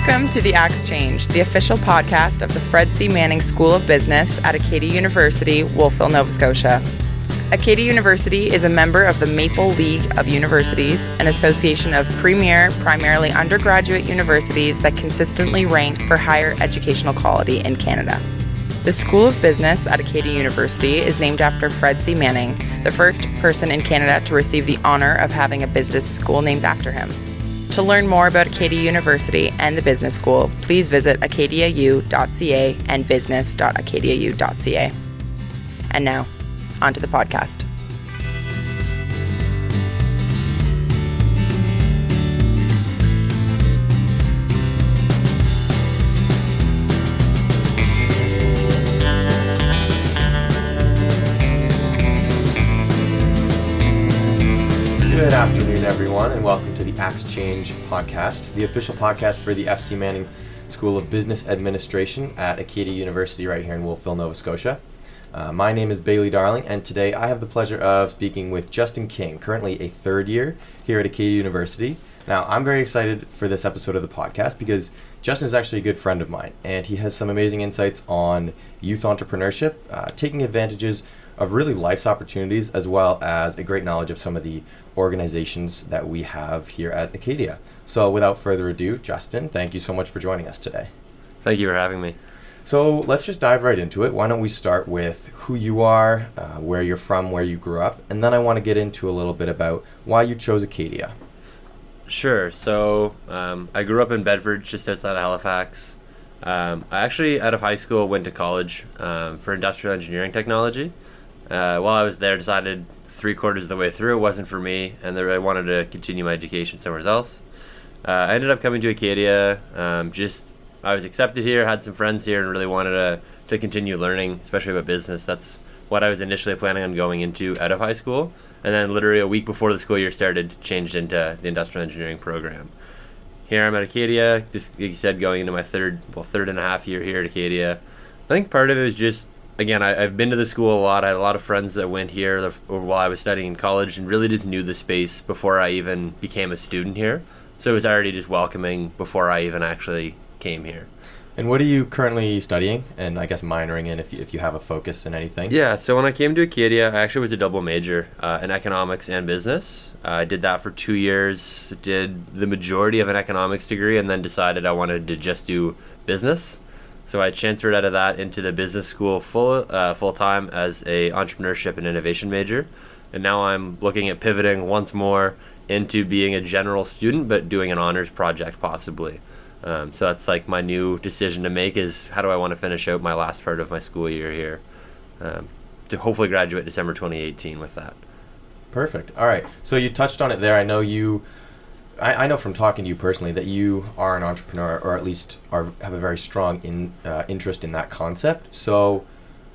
Welcome to the Axe Change, the official podcast of the Fred C. Manning School of Business at Acadia University, Wolfville, Nova Scotia. Acadia University is a member of the Maple League of Universities, an association of premier, primarily undergraduate universities that consistently rank for higher educational quality in Canada. The School of Business at Acadia University is named after Fred C. Manning, the first person in Canada to receive the honor of having a business school named after him. To learn more about Acadia University and the business school, please visit acadiau.ca and business.acadiau.ca. And now, onto the podcast. Axe Change podcast, the official podcast for the FC Manning School of Business Administration at Acadia University, right here in Wolfville, Nova Scotia. Uh, my name is Bailey Darling, and today I have the pleasure of speaking with Justin King, currently a third year here at Acadia University. Now, I'm very excited for this episode of the podcast because Justin is actually a good friend of mine, and he has some amazing insights on youth entrepreneurship, uh, taking advantages of really life's opportunities, as well as a great knowledge of some of the organizations that we have here at Acadia. So, without further ado, Justin, thank you so much for joining us today. Thank you for having me. So, let's just dive right into it. Why don't we start with who you are, uh, where you're from, where you grew up, and then I want to get into a little bit about why you chose Acadia. Sure. So um, I grew up in Bedford, just outside of Halifax. Um, I actually, out of high school, went to college um, for industrial engineering technology. Uh, while I was there, decided three quarters of the way through it wasn't for me, and that I wanted to continue my education somewhere else. Uh, I ended up coming to Acadia. Um, just I was accepted here, had some friends here, and really wanted to to continue learning, especially about business. That's what I was initially planning on going into out of high school, and then literally a week before the school year started, changed into the industrial engineering program. Here I'm at Acadia, just like you said, going into my third, well, third and a half year here at Acadia. I think part of it was just, again, I, I've been to the school a lot. I had a lot of friends that went here the- while I was studying in college, and really just knew the space before I even became a student here. So it was already just welcoming before I even actually came here. And what are you currently studying, and I guess minoring in if you, if you have a focus in anything? Yeah, so when I came to Acadia, I actually was a double major uh, in economics and business. Uh, I did that for two years, did the majority of an economics degree, and then decided I wanted to just do business. So I transferred out of that into the business school full uh, full time as a entrepreneurship and innovation major, and now I'm looking at pivoting once more into being a general student, but doing an honors project possibly. Um, so that's like my new decision to make is how do I want to finish out my last part of my school year here um, to hopefully graduate December 2018 with that. Perfect. All right. So you touched on it there. I know you. I, I know from talking to you personally that you are an entrepreneur, or at least are have a very strong in uh, interest in that concept. So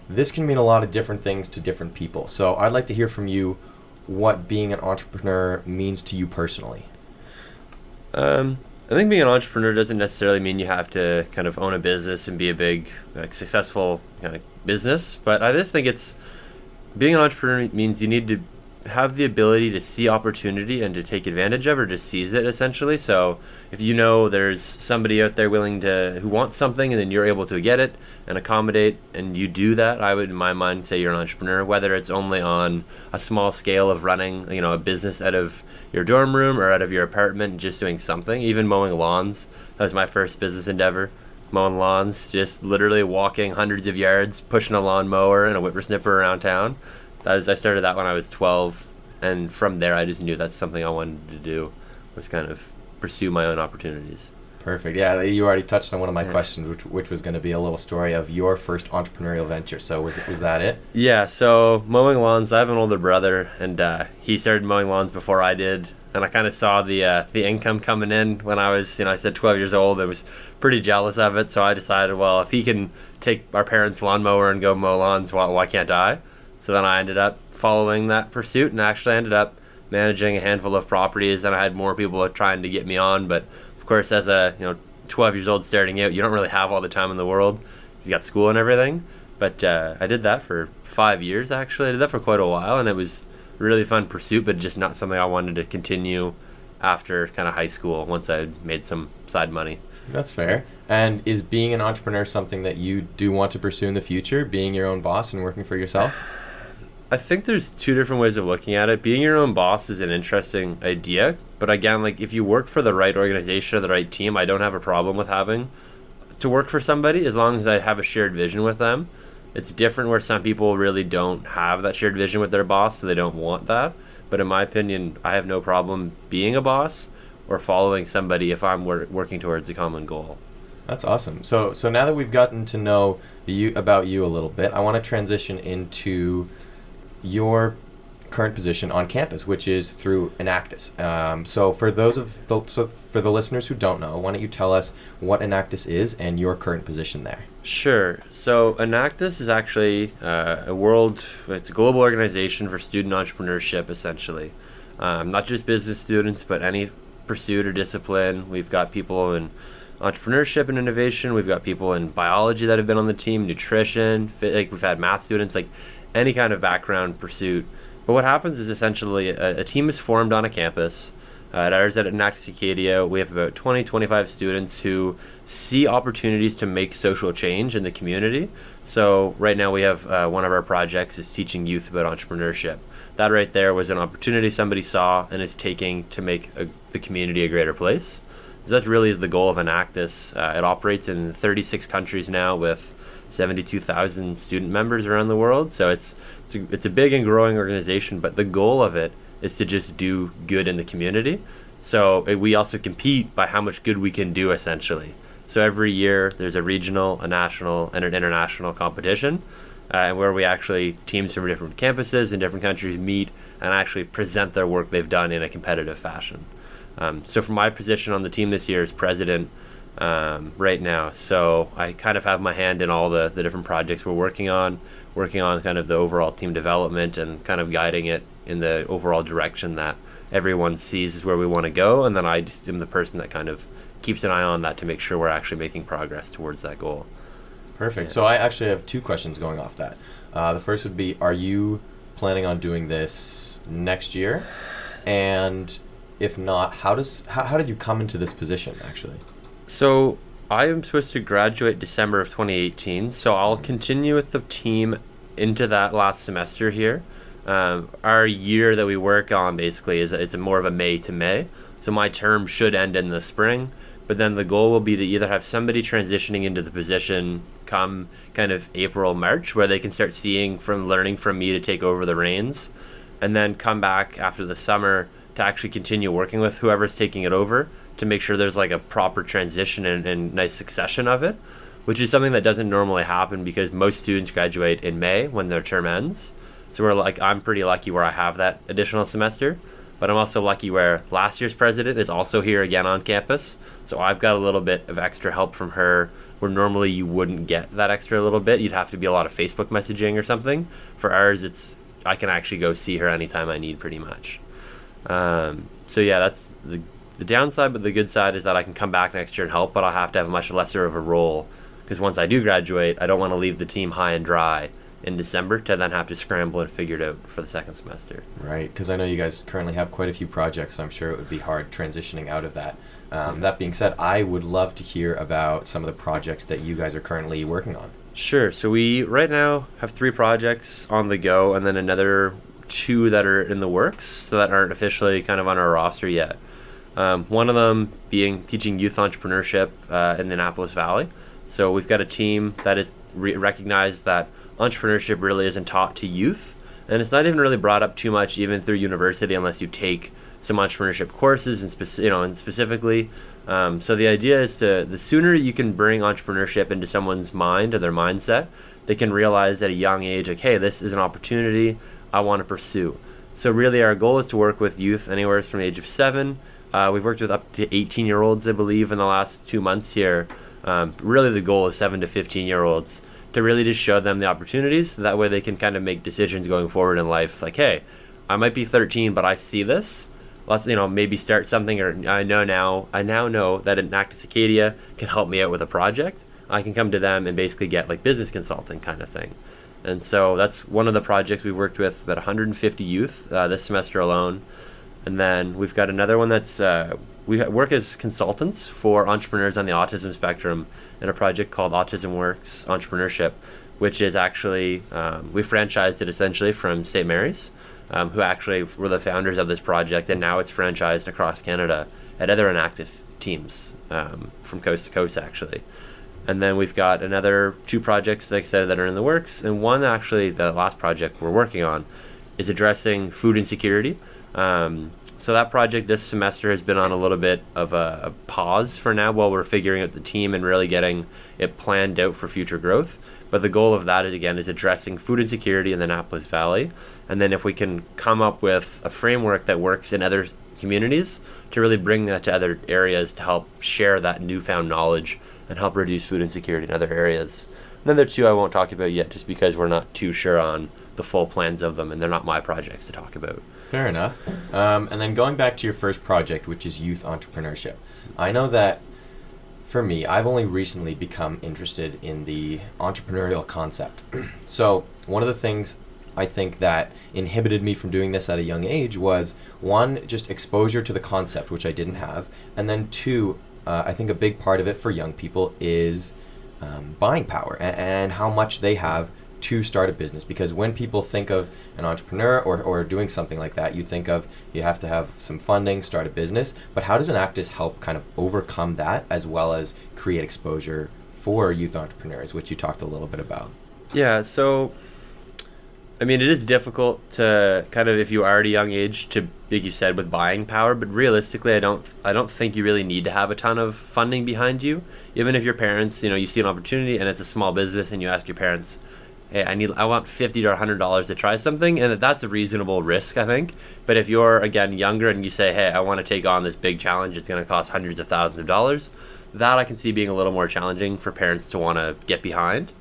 this can mean a lot of different things to different people. So I'd like to hear from you what being an entrepreneur means to you personally. Um, I think being an entrepreneur doesn't necessarily mean you have to kind of own a business and be a big, like, successful kind of business. But I just think it's being an entrepreneur means you need to have the ability to see opportunity and to take advantage of or to seize it essentially. So if you know there's somebody out there willing to who wants something and then you're able to get it and accommodate and you do that, I would in my mind say you're an entrepreneur, whether it's only on a small scale of running, you know, a business out of your dorm room or out of your apartment, just doing something, even mowing lawns. That was my first business endeavor. Mowing lawns, just literally walking hundreds of yards, pushing a lawnmower and a whippersnipper around town. That was I started that when I was 12, and from there I just knew that's something I wanted to do, was kind of pursue my own opportunities. Perfect. Yeah, you already touched on one of my Yeah. questions, which, which was going to be a little story of your first entrepreneurial venture. So was was that it? Yeah, so mowing lawns. I have an older brother, and uh, he started mowing lawns before I did. And I kind of saw the uh, the income coming in when I was, you know, I said 12 years old. I was pretty jealous of it, so I decided, well, if he can take our parents' lawnmower and go mow lawns, why, why can't I? So then I ended up following that pursuit, and actually ended up managing a handful of properties. And I had more people trying to get me on, but of course, as a you know 12 years old starting out, you don't really have all the time in the world. You got school and everything. But uh, I did that for five years actually. I did that for quite a while, and it was really fun pursuit, but just not something I wanted to continue after kind of high school once I made some side money. That's fair. And is being an entrepreneur something that you do want to pursue in the future, being your own boss and working for yourself? I think there's two different ways of looking at it. Being your own boss is an interesting idea, but again, like if you work for the right organization or the right team, I don't have a problem with having to work for somebody as long as I have a shared vision with them. It's different where some people really don't have that shared vision with their boss, so they don't want that. But in my opinion, I have no problem being a boss or following somebody if I'm wor- working towards a common goal. That's awesome. So so now that we've gotten to know you about you a little bit, I want to transition into your current position on campus, which is through Enactus. Um, so for those of the, so for the listeners who don't know, why don't you tell us what Enactus is and your current position there? Sure. So Enactus is actually uh, a world, it's a global organization for student entrepreneurship, essentially. Um, not just business students, but any pursuit or discipline. We've got people in entrepreneurship and innovation. We've got people in biology that have been on the team, nutrition. Fit, like we've had math students, like any kind of background pursuit. But what happens is essentially a, a team is formed on a campus. Uh, at ours at Enactus Acadia, we have about 20, 25 students who see opportunities to make social change in the community. So right now we have uh, one of our projects is teaching youth about entrepreneurship. That right there was an opportunity somebody saw and is taking to make a, the community a greater place. So that really is the goal of Enactus. Uh, it operates in 36 countries now with 72,000 student members around the world. So it's it's a, it's a big and growing organization, but the goal of it is to just do good in the community. So uh, we also compete by how much good we can do essentially. So every year there's a regional, a national, and an international competition, uh, where we actually teams from different campuses in different countries meet and actually present their work they've done in a competitive fashion. Um, so for my position on the team this year as president, um, right now. So I kind of have my hand in all the, the different projects we're working on, working on kind of the overall team development and kind of guiding it in the overall direction that everyone sees is where we want to go. And then I just am the person that kind of keeps an eye on that to make sure we're actually making progress towards that goal. Perfect. Yeah. So I actually have two questions going off that. Uh, the first would be Are you planning on doing this next year? And if not, how does how, how did you come into this position actually? So I am supposed to graduate December of 2018, so I'll continue with the team into that last semester here. Um, our year that we work on basically is it's more of a May to May, so my term should end in the spring. But then the goal will be to either have somebody transitioning into the position come kind of April March, where they can start seeing from learning from me to take over the reins, and then come back after the summer to actually continue working with whoever's taking it over to make sure there's like a proper transition and, and nice succession of it, which is something that doesn't normally happen because most students graduate in May when their term ends. So we're like, I'm pretty lucky where I have that additional semester, but I'm also lucky where last year's president is also here again on campus. So I've got a little bit of extra help from her where normally you wouldn't get that extra little bit. You'd have to be a lot of Facebook messaging or something. For ours, it's I can actually go see her anytime I need, pretty much. Um, so yeah, that's the the downside, but the good side is that I can come back next year and help, but I'll have to have a much lesser of a role because once I do graduate, I don't want to leave the team high and dry in December to then have to scramble and figure it out for the second semester. Right, because I know you guys currently have quite a few projects, so I'm sure it would be hard transitioning out of that. Um, that being said, I would love to hear about some of the projects that you guys are currently working on. Sure. So we right now have three projects on the go, and then another two that are in the works, so that aren't officially kind of on our roster yet. Um, one of them being teaching youth entrepreneurship uh, in the Annapolis Valley. So we've got a team that is re- recognized that entrepreneurship really isn't taught to youth, and it's not even really brought up too much even through university unless you take some entrepreneurship courses and you know and specifically. Um, so the idea is to the sooner you can bring entrepreneurship into someone's mind or their mindset, they can realize at a young age, like, hey, this is an opportunity I want to pursue. So really, our goal is to work with youth anywhere from the age of seven uh, we've worked with up to 18 year olds, I believe, in the last two months here. Um, really, the goal is 7 to 15 year olds to really just show them the opportunities. That way, they can kind of make decisions going forward in life. Like, hey, I might be 13, but I see this. Let's, you know, maybe start something. Or I know now, I now know that an Enactus Acadia can help me out with a project. I can come to them and basically get like business consulting kind of thing. And so that's one of the projects we've worked with about 150 youth uh, this semester alone. And then we've got another one that's uh, we work as consultants for entrepreneurs on the autism spectrum in a project called Autism Works Entrepreneurship, which is actually um, we franchised it essentially from St. Mary's, um, who actually were the founders of this project, and now it's franchised across Canada at other Enactus teams um, from coast to coast actually. And then we've got another two projects, like I said, that are in the works, and one actually, the last project we're working on, is addressing food insecurity. Um, so that project this semester has been on a little bit of a, a, pause for now while we're figuring out the team and really getting it planned out for future growth. But the goal of that is again is addressing food insecurity in the Annapolis Valley, and then if we can come up with a framework that works in other communities to really bring that to other areas to help share that newfound knowledge and help reduce food insecurity in other areas. And then two I won't talk about yet, just because we're not too sure on the full plans of them, and they're not my projects to talk about. Fair enough. Um, and then going back to your first project, which is youth entrepreneurship, I know that for me, I've only recently become interested in the entrepreneurial concept. so, one of the things I think that inhibited me from doing this at a young age was one, just exposure to the concept, which I didn't have, and then two, uh, I think a big part of it for young people is um, buying power and, and how much they have to start a business because when people think of an entrepreneur or, or doing something like that you think of you have to have some funding start a business but how does Enactus help kind of overcome that as well as create exposure for youth entrepreneurs which you talked a little bit about yeah so I mean, it is difficult to kind of if you are at a young age to, like you said, with buying power. But realistically, I don't, I don't think you really need to have a ton of funding behind you. Even if your parents, you know, you see an opportunity and it's a small business, and you ask your parents, "Hey, I need, I want fifty or hundred dollars to try something," and that's a reasonable risk, I think. But if you're again younger and you say, "Hey, I want to take on this big challenge, it's going to cost hundreds of thousands of dollars," that I can see being a little more challenging for parents to want to get behind.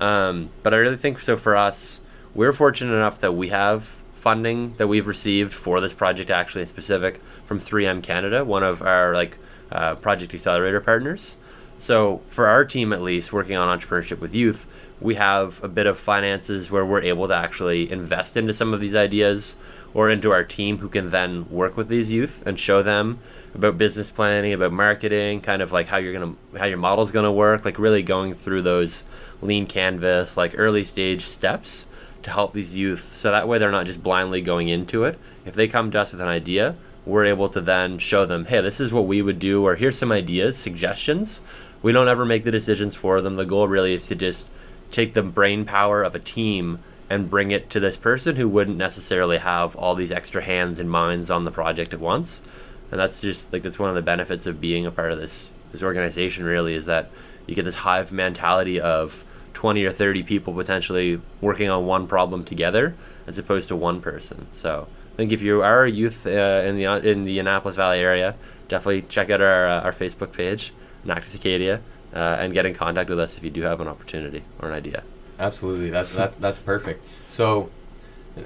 Um, but I really think so for us we're fortunate enough that we have funding that we've received for this project actually in specific from 3M Canada, one of our like uh, project accelerator partners. So for our team at least, working on entrepreneurship with youth, we have a bit of finances where we're able to actually invest into some of these ideas or into our team who can then work with these youth and show them about business planning, about marketing, kind of like how you're gonna how your model's gonna work, like really going through those lean canvas, like early stage steps to help these youth so that way they're not just blindly going into it. If they come to us with an idea, we're able to then show them, hey, this is what we would do, or here's some ideas, suggestions. We don't ever make the decisions for them. The goal really is to just take the brain power of a team and bring it to this person who wouldn't necessarily have all these extra hands and minds on the project at once. And that's just like that's one of the benefits of being a part of this this organization really is that you get this hive mentality of 20 or 30 people potentially working on one problem together as opposed to one person. So I think if you are a youth uh, in the in the Annapolis Valley area, definitely check out our, uh, our Facebook page, Enactus Acadia, uh, and get in contact with us if you do have an opportunity or an idea. Absolutely, that's that, that's perfect. So,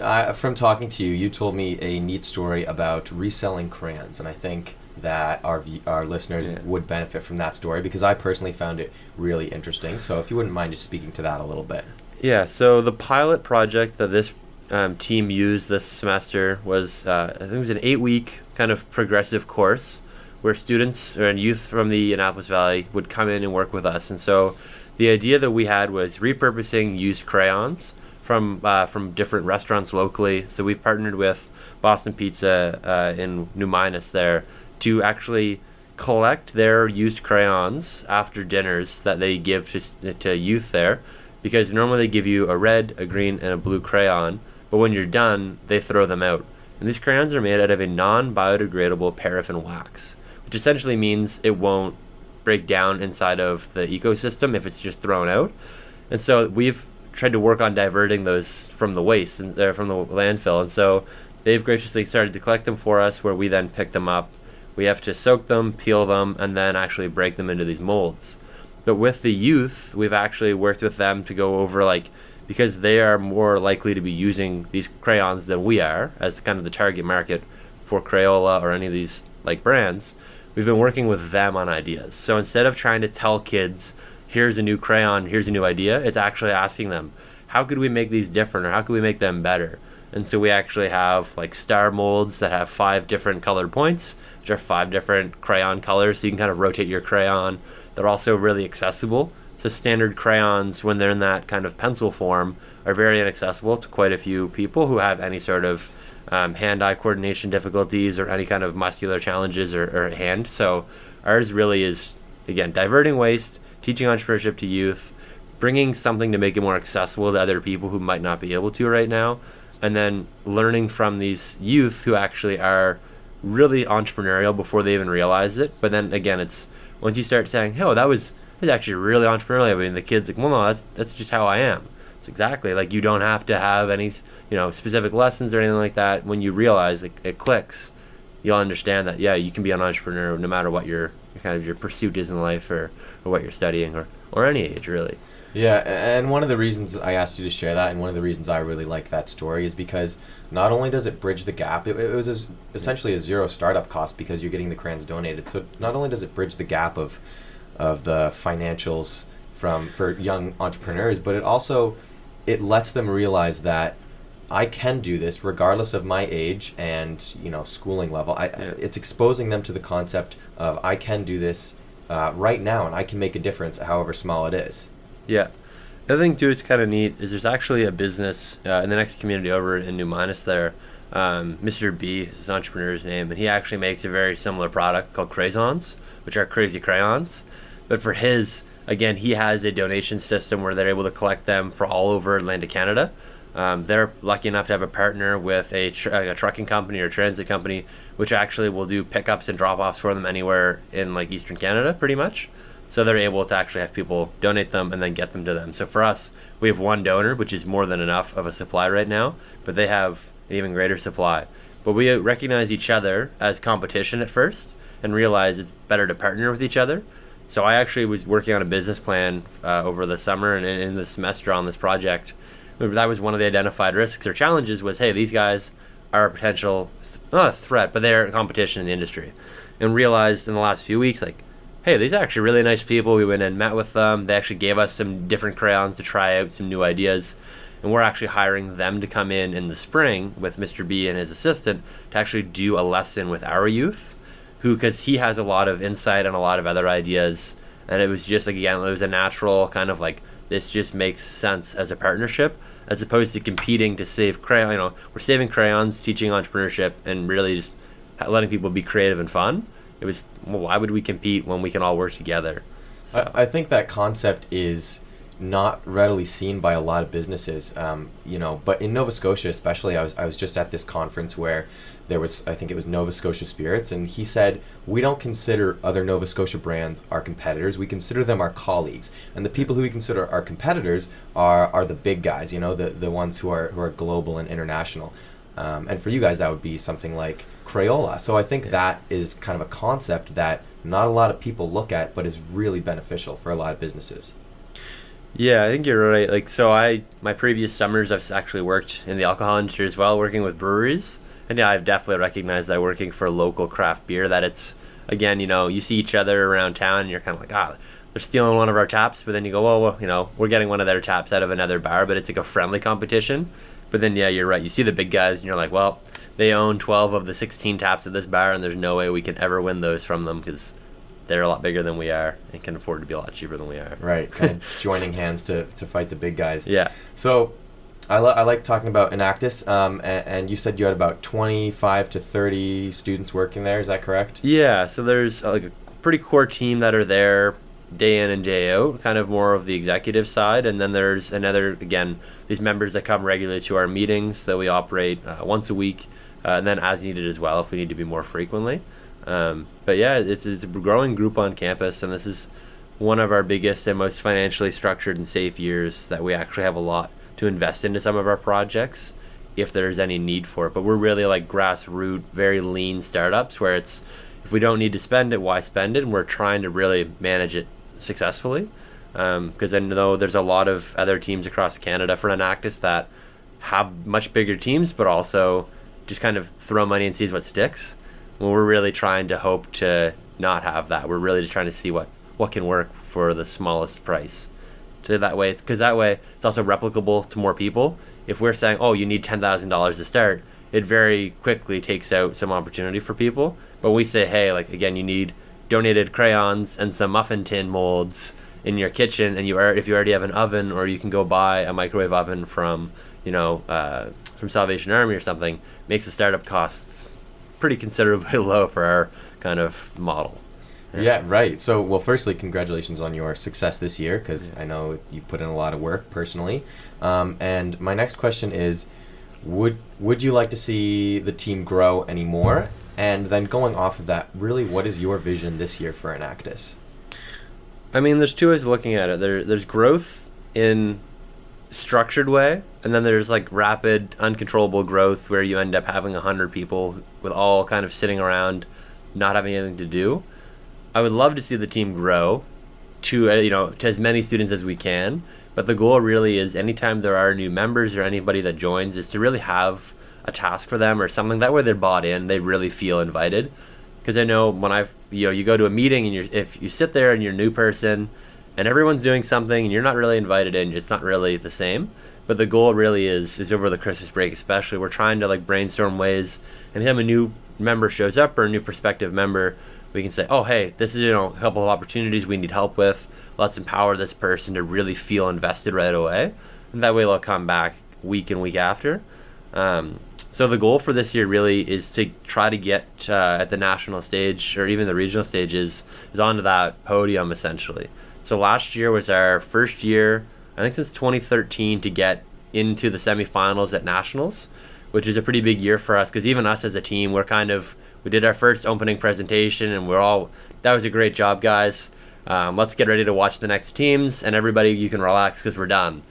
I, from talking to you, you told me a neat story about reselling crayons, and I think that our our listeners yeah. would benefit from that story because I personally found it really interesting. So if you wouldn't mind just speaking to that a little bit. Yeah. So the pilot project that this um, team used this semester was uh, I think it was an eight week kind of progressive course where students and youth from the Annapolis Valley would come in and work with us. And so the idea that we had was repurposing used crayons from uh, from different restaurants locally. So we've partnered with Boston Pizza uh, in New Minas there to actually collect their used crayons after dinners that they give to, to youth there because normally they give you a red, a green, and a blue crayon, but when you're done, they throw them out. And these crayons are made out of a non biodegradable paraffin wax, which essentially means it won't break down inside of the ecosystem if it's just thrown out. And so we've tried to work on diverting those from the waste and uh, from the landfill. And so they've graciously started to collect them for us, where we then pick them up we have to soak them, peel them, and then actually break them into these molds. But with the youth, we've actually worked with them to go over like because they are more likely to be using these crayons than we are as kind of the target market for Crayola or any of these like brands. We've been working with them on ideas. So instead of trying to tell kids, here's a new crayon, here's a new idea, it's actually asking them, how could we make these different or how could we make them better? And so we actually have like star molds that have five different colored points, which are five different crayon colors. So you can kind of rotate your crayon. They're also really accessible. So standard crayons, when they're in that kind of pencil form, are very inaccessible to quite a few people who have any sort of um, hand-eye coordination difficulties or any kind of muscular challenges or, or hand. So ours really is again diverting waste, teaching entrepreneurship to youth, bringing something to make it more accessible to other people who might not be able to right now, and then learning from these youth who actually are really entrepreneurial before they even realize it. But then again, it's once you start saying, "Oh, that was that's actually really entrepreneurial," I mean, the kid's like, "Well, no, that's that's just how I am." Exactly like you don't have to have any you know specific lessons or anything like that. When you realize it, it clicks, you'll understand that yeah, you can be an entrepreneur no matter what your, kind of your pursuit is in life or, or what you're studying or or any age really. Yeah, and one of the reasons I asked you to share that, and one of the reasons I really like that story, is because not only does it bridge the gap, it, it was essentially a zero startup cost because you're getting the crayons donated. So not only does it bridge the gap of of the financials from for young entrepreneurs, but it also it lets them realize that I can do this regardless of my age and you know schooling level. I, Yeah. It's exposing them to the concept of I can do this uh, right now, and I can make a difference, however small it is. Yeah. The other thing too is kind of neat is there's actually a business uh, in the next community over in New Minas there. Um, Mr. B is his entrepreneur's name, and he actually makes a very similar product called Craisons, which are crazy crayons. But for his, again, he has a donation system where they're able to collect them for all over Atlantic Canada. Um, they're lucky enough to have a partner with a, tr- a trucking company or transit company, which actually will do pickups and drop offs for them anywhere in like Eastern Canada, pretty much. So they're able to actually have people donate them and then get them to them. So for us, we have one donor, which is more than enough of a supply right now, but they have an even greater supply. But we recognize each other as competition at first and realize it's better to partner with each other. So I actually was working on a business plan uh, over the summer and in the semester on this project. That was one of the identified risks or challenges was, hey, these guys are a potential, not a threat, but they're competition in the industry. And realized in the last few weeks, like, hey, these are actually really nice people. We went and met with them. They actually gave us some different crayons to try out, some new ideas. And we're actually hiring them to come in in the spring with Mr. B and his assistant to actually do a lesson with our youth, who, because he has a lot of insight and a lot of other ideas. And it was just, like, again, it was a natural kind of like, this just makes sense as a partnership as opposed to competing to save crayon. You know, we're saving crayons, teaching entrepreneurship, and really just letting people be creative and fun. It was well, why would we compete when we can all work together? So, I, I think that concept is not readily seen by a lot of businesses. Um, you know, but in Nova Scotia, especially, I was I was just at this conference where there was I think it was Nova Scotia Spirits, and he said we don't consider other Nova Scotia brands our competitors. We consider them our colleagues, and the people who we consider our competitors are are the big guys. You know, the the ones who are who are global and international. Um, and for you guys, that would be something like Crayola. So I think that is kind of a concept that not a lot of people look at, but is really beneficial for a lot of businesses. yeah, I think you're right. Like, so I my previous summers I've actually worked in the alcohol industry as well, working with breweries, and yeah, I've definitely recognized that working for local craft beer that it's again, you know, you see each other around town, and you're kind of like, ah, they're stealing one of our taps, but then you go, well, well, you know, we're getting one of their taps out of another bar, but it's like a friendly competition. But then, yeah, you're right. You see the big guys, and you're like, well, they own 12 of the 16 taps at this bar, and there's no way we can ever win those from them because they're a lot bigger than we are and can afford to be a lot cheaper than we are. Right, joining hands to, to fight the big guys. Yeah. So, I, li- I like talking about Enactus, um, and, and you said you had about 25 to 30 students working there. Is that correct? Yeah, so there's uh, like a pretty core team that are there day in and day out, kind of more of the executive side, and then there's another again these members that come regularly to our meetings that we operate uh, once a week, uh, and then as needed as well if we need to be more frequently. Um, but yeah, it's, it's a growing group on campus, and this is one of our biggest and most financially structured and safe years that we actually have a lot to invest into some of our projects if there's any need for it. But we're really like grassroots, very lean startups where it's if we don't need to spend it, why spend it? And we're trying to really manage it successfully. Um, because I know there's a lot of other teams across Canada for Enactus that have much bigger teams, but also just kind of throw money and sees what sticks. Well, we're really trying to hope to not have that. We're really just trying to see what what can work for the smallest price. So that way, because that way it's also replicable to more people. if we're saying, oh, you need ten thousand dollars to start, it very quickly takes out some opportunity for people. But we say, hey, like again, you need donated crayons and some muffin tin molds in your kitchen, and you are if you already have an oven, or you can go buy a microwave oven from you know uh, from Salvation Army or something, makes the startup costs pretty considerably low for our kind of model. Yeah. right. So, well, firstly, congratulations on your success this year because I know you've put in a lot of work personally. Um, and my next question is, would would you like to see the team grow anymore? And then going off of that, really, what is your vision this year for Enactus? I mean, there's two ways of looking at it. There, there's growth in structured way, and then there's like rapid, uncontrollable growth where you end up having a hundred people with all kind of sitting around, not having anything to do. I would love to see the team grow to uh, you know to as many students as we can, but the goal really is anytime there are new members or anybody that joins is to really have a task for them or something that way they're bought in, they really feel invited. Because I know when I've you know you go to a meeting and you're if you sit there and you're a new person and everyone's doing something and you're not really invited in, it's not really the same. But the goal really is is over the Christmas break, especially we're trying to like brainstorm ways. And if a new member shows up or a new prospective member, we can say, oh hey, this is you know a couple of opportunities we need help with. Let's empower this person to really feel invested right away, and that way they'll come back week and week after. Um, so the goal for this year really is to try to get uh, at the national stage or even the regional stages is onto that podium essentially. So last year was our first year, I think since 2013, to get into the semifinals at nationals, which is a pretty big year for us because even us as a team, we're kind of we did our first opening presentation and we're all that was a great job, guys. Um, let's get ready to watch the next teams and everybody you can relax because we're done.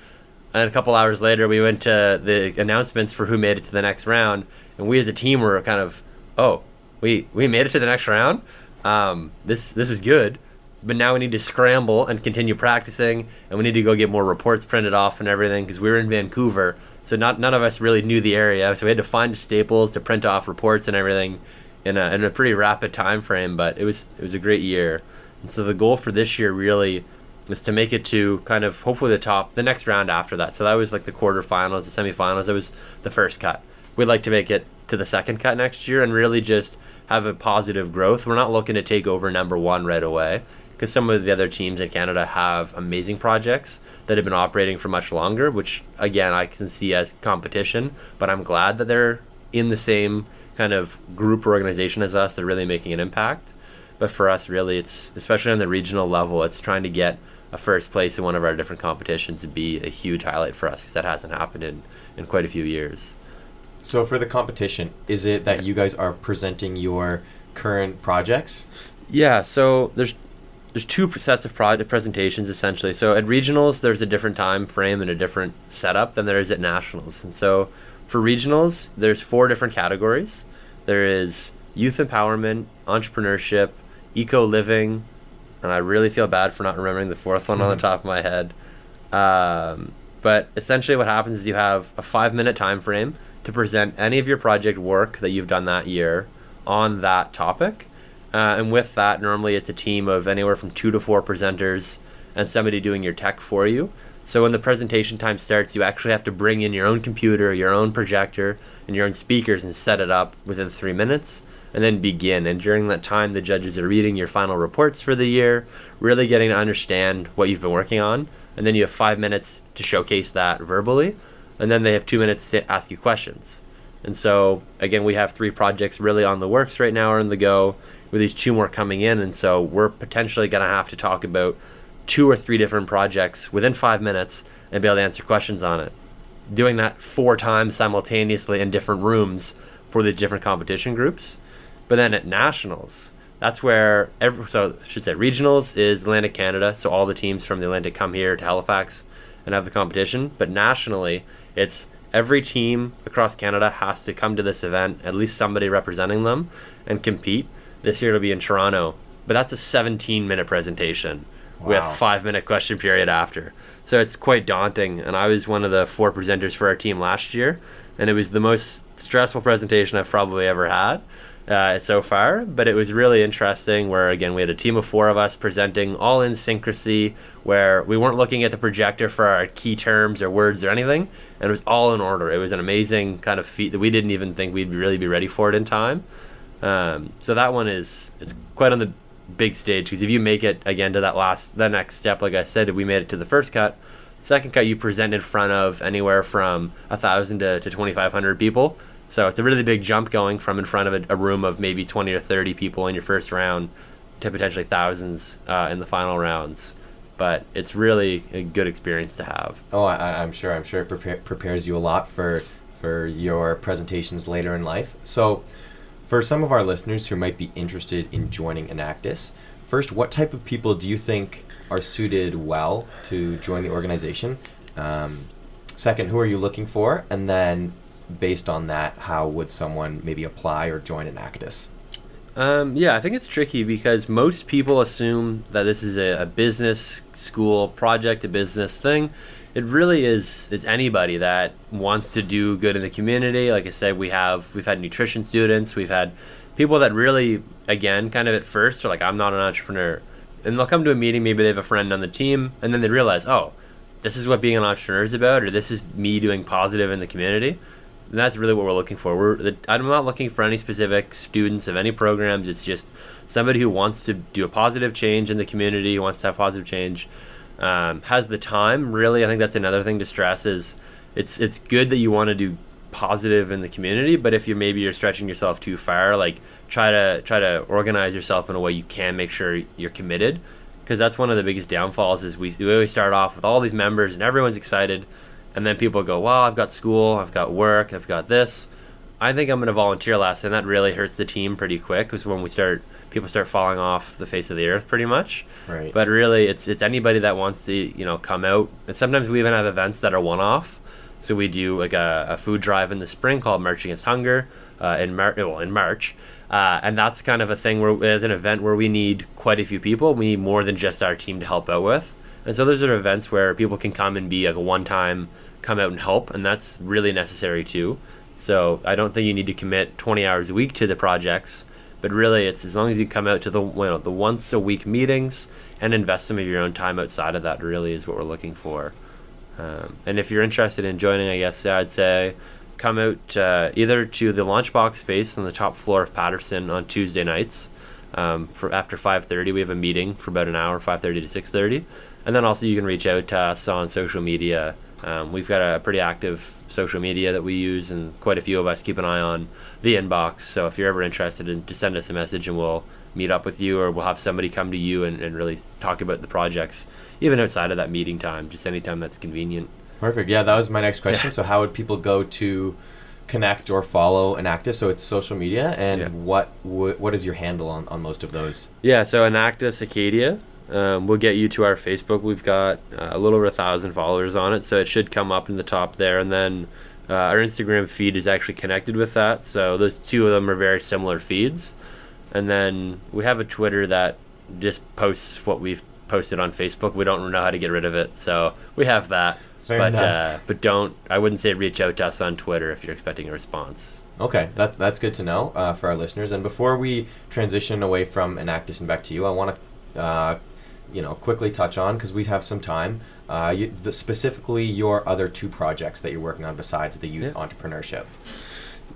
And a couple hours later, we went to the announcements for who made it to the next round, and we as a team were kind of, oh, we we made it to the next round. Um, this this is good, but now we need to scramble and continue practicing, and we need to go get more reports printed off and everything because we were in Vancouver, so not none of us really knew the area, so we had to find Staples to print off reports and everything in a in a pretty rapid time frame. But it was it was a great year, and so the goal for this year really is to make it to kind of hopefully the top the next round after that. So that was like the quarterfinals, the semifinals. That was the first cut. We'd like to make it to the second cut next year and really just have a positive growth. We're not looking to take over number one right away because some of the other teams in Canada have amazing projects that have been operating for much longer, which again I can see as competition. But I'm glad that they're in the same kind of group or organization as us. They're really making an impact. But for us, really, it's especially on the regional level, it's trying to get a first place in one of our different competitions would be a huge highlight for us because that hasn't happened in, in quite a few years. So for the competition, is it that you guys are presenting your current projects? Yeah, so there's there's two sets of project presentations essentially. So at regionals, there's a different time frame and a different setup than there is at nationals. And so for regionals, there's four different categories. There is youth empowerment, entrepreneurship, eco living, and I really feel bad for not remembering the fourth one on the mm-hmm. top of my head. Um, but essentially, what happens is you have a five minute time frame to present any of your project work that you've done that year on that topic. Uh, and with that, normally it's a team of anywhere from two to four presenters and somebody doing your tech for you. So when the presentation time starts, you actually have to bring in your own computer, your own projector, and your own speakers and set it up within three minutes and then begin. And during that time, the judges are reading your final reports for the year, really getting to understand what you've been working on. And then you have five minutes to showcase that verbally. And then they have two minutes to ask you questions. And so, again, we have three projects really on the works right now or in the go, with these two more coming in. And so, we're potentially going to have to talk about two or three different projects within five minutes and be able to answer questions on it. Doing that four times simultaneously in different rooms for the different competition groups but then at nationals, that's where every so I should say regionals is Atlantic Canada, so all the teams from the Atlantic come here to Halifax and have the competition. But nationally, it's every team across Canada has to come to this event, at least somebody representing them, and compete. This year it'll be in Toronto, but that's a 17 minute presentation wow. with five minute question period after. So it's quite daunting. And I was one of the four presenters for our team last year, and it was the most stressful presentation I've probably ever had uh, so far, but it was really interesting. Where again, we had a team of four of us presenting all in syncrasy, where we weren't looking at the projector for our key terms or words or anything, and it was all in order. It was an amazing kind of feat that we didn't even think we'd really be ready for it in time. Um, so that one is it's quite on the big stage because if you make it again to that last that next step, like I said, if we made it to the first cut, second cut you present in front of anywhere from a thousand to, to 2,500 people so it's a really big jump going from in front of a, a, room of maybe 20 or 30 people in your first round to potentially thousands uh, in the final rounds. But it's really a good experience to have. Oh, I, am sure. I'm sure it prepare, prepares you a lot for for your presentations later in life. So, for some of our listeners who might be interested in joining Enactus, first, what type of people do you think are suited well to join the organization? Um, second, who are you looking for? And then, based on that, how would someone maybe apply or join Enactus? Um, yeah, I think it's tricky because most people assume that this is a, a, business school project, a business thing. It really is is anybody that wants to do good in the community. Like I said, we have we've had nutrition students, we've had people that really, again, kind of at first are like, I'm not an entrepreneur, and they'll come to a meeting. Maybe they have a friend on the team, and then they realize, oh, this is what being an entrepreneur is about, or this is me doing positive in the community and that's really what we're looking for. We're I'm not looking for any specific students of any programs. It's just somebody who wants to do a positive change in the community, wants to have positive change, um, has the time. Really, I think that's another thing to stress is it's it's good that you want to do positive in the community, but if you maybe you're stretching yourself too far, like try to try to organize yourself in a way you can make sure you're committed because that's one of the biggest downfalls is we, we always start off with all these members and everyone's excited and then people go, well, I've got school, I've got work, I've got this. I think I'm going to volunteer less, and that really hurts the team pretty quick because when we start, people start falling off the face of the earth pretty much. Right. But really, it's it's anybody that wants to you know come out. And sometimes we even have events that are one off. So we do like a, a, food drive in the spring called March Against Hunger uh, in Mar- well in March, uh, and that's kind of a thing where it's an event where we need quite a few people. We need more than just our team to help out with. And so those are events where people can come and be like a one-time come out and help, and that's really necessary too. So I don't think you need to commit 20 hours a week to the projects, but really it's as long as you come out to the you know, the once a week meetings and invest some of your own time outside of that. Really is what we're looking for. Um, and if you're interested in joining, I guess I'd say come out uh, either to the Launchbox space on the top floor of Patterson on Tuesday nights. Um, for after 5:30, we have a meeting for about an hour, 5:30 to 6:30, and then also you can reach out to us on social media um, we've got a pretty active social media that we use, and quite a few of us keep an eye on the inbox. So if you're ever interested, in, just send us a message, and we'll meet up with you, or we'll have somebody come to you and, and really talk about the projects, even outside of that meeting time, just anytime that's convenient. Perfect. Yeah, that was my next question. Yeah. So how would people go to connect or follow Enactus? So it's social media, and yeah. what what is your handle on, on most of those? Yeah, so Enactus Acadia um, we'll get you to our Facebook. We've got uh, a little over a thousand followers on it, so it should come up in the top there. And then uh, our Instagram feed is actually connected with that, so those two of them are very similar feeds. And then we have a Twitter that just posts what we've posted on Facebook. We don't know how to get rid of it, so we have that. Fair but uh, but don't I wouldn't say reach out to us on Twitter if you're expecting a response. Okay, that's that's good to know uh, for our listeners. And before we transition away from Enactus and back to you, I want to uh, you know quickly touch on because we have some time. Uh, you, the, specifically, your other two projects that you're working on besides the youth yeah. entrepreneurship.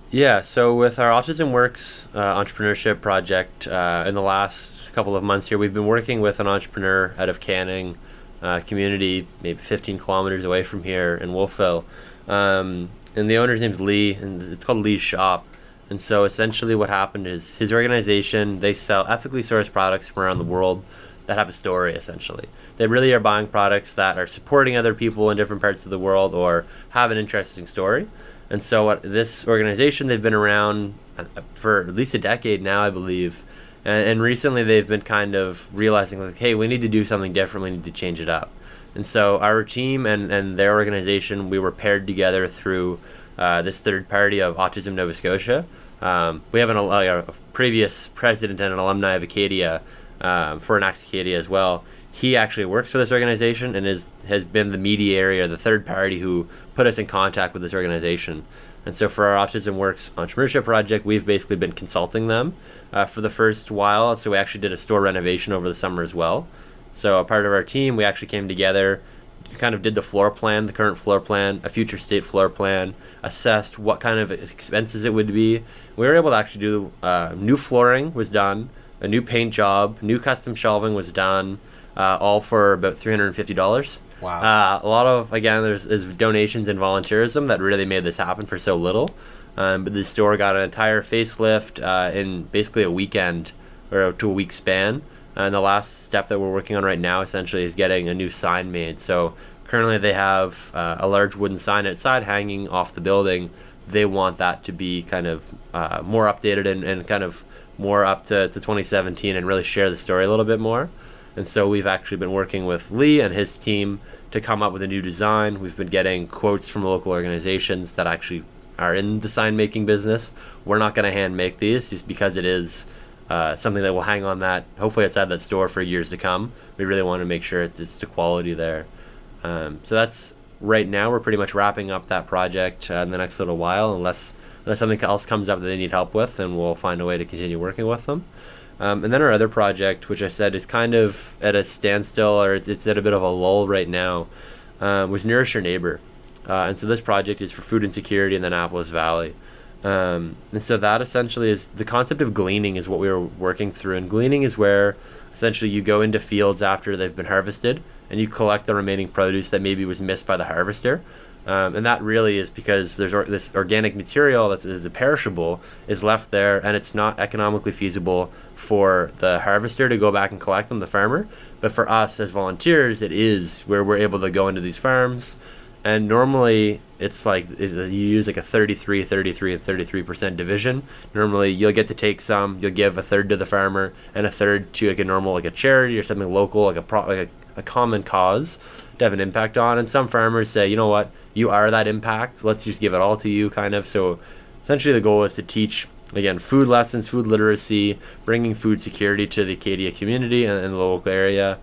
Yeah, so with our Autism Works uh, entrepreneurship project, uh, in the last couple of months here, we've been working with an entrepreneur out of Canning uh, community, maybe 15 kilometers away from here in Wolfville. Um, and the owner's name's Lee, and it's called Lee's Shop. And so essentially, what happened is his organization they sell ethically sourced products from around the world that have a story essentially. They really are buying products that are supporting other people in different parts of the world or have an interesting story. And so, what this organization they've been around uh, for at least a decade now, I believe. And, and recently, they've been kind of realizing like, hey, we need to do something different. We need to change it up. And so, our team and and their organization, we were paired together through uh, this third party of Autism Nova Scotia. Um, we have an, a, a previous president and an alumni of Acadia um, for Enactus Acadia as well. he actually works for this organization and is has been the mediator, the third party who put us in contact with this organization. And so for our Autism Works entrepreneurship project, we've basically been consulting them uh, for the first while. So we actually did a store renovation over the summer as well. So a part of our team, we actually came together, kind of did the floor plan, the current floor plan, a future state floor plan, assessed what kind of expenses it would be. We were able to actually do uh, new flooring was done, a new paint job, new custom shelving was done, uh, all for about three hundred and fifty dollars. Wow. Uh, a lot of again, there's, there's donations and volunteerism that really made this happen for so little. Um, but the store got an entire facelift uh, in basically a weekend or to a week span. And the last step that we're working on right now essentially is getting a new sign made. So currently they have uh, a large wooden sign outside hanging off the building. They want that to be kind of uh, more updated and, and kind of more up to, to 2017 and really share the story a little bit more. And so we've actually been working with Lee and his team to come up with a new design. We've been getting quotes from local organizations that actually are in the sign making business. We're not going to hand make these just because it is uh, something that will hang on that. Hopefully, outside that store for years to come. We really want to make sure it's, it's the quality there. Um, so that's right now. We're pretty much wrapping up that project uh, in the next little while, unless unless something else comes up that they need help with, then we'll find a way to continue working with them. Um, and then our other project, which I said is kind of at a standstill or it's, it's at a bit of a lull right now, um, was Nourish Your Neighbor. Uh, and so this project is for food insecurity in the Annapolis Valley. Um, and so that essentially is the concept of gleaning is what we were working through. And gleaning is where essentially you go into fields after they've been harvested and you collect the remaining produce that maybe was missed by the harvester. Um, and that really is because there's or, this organic material that is perishable is left there, and it's not economically feasible for the harvester to go back and collect them, the farmer. But for us as volunteers, it is where we're able to go into these farms, and normally it's like you use like a 33 33 and 33 percent division. Normally you'll get to take some you'll give a third to the farmer and a third to like a normal like a charity or something local like a pro, like a, a common cause to have an impact on. And some farmers say you know what? You are that impact. Let's just give it all to you kind of. So essentially the goal is to teach again food lessons food literacy bringing food security to the acadia community and, and the local area.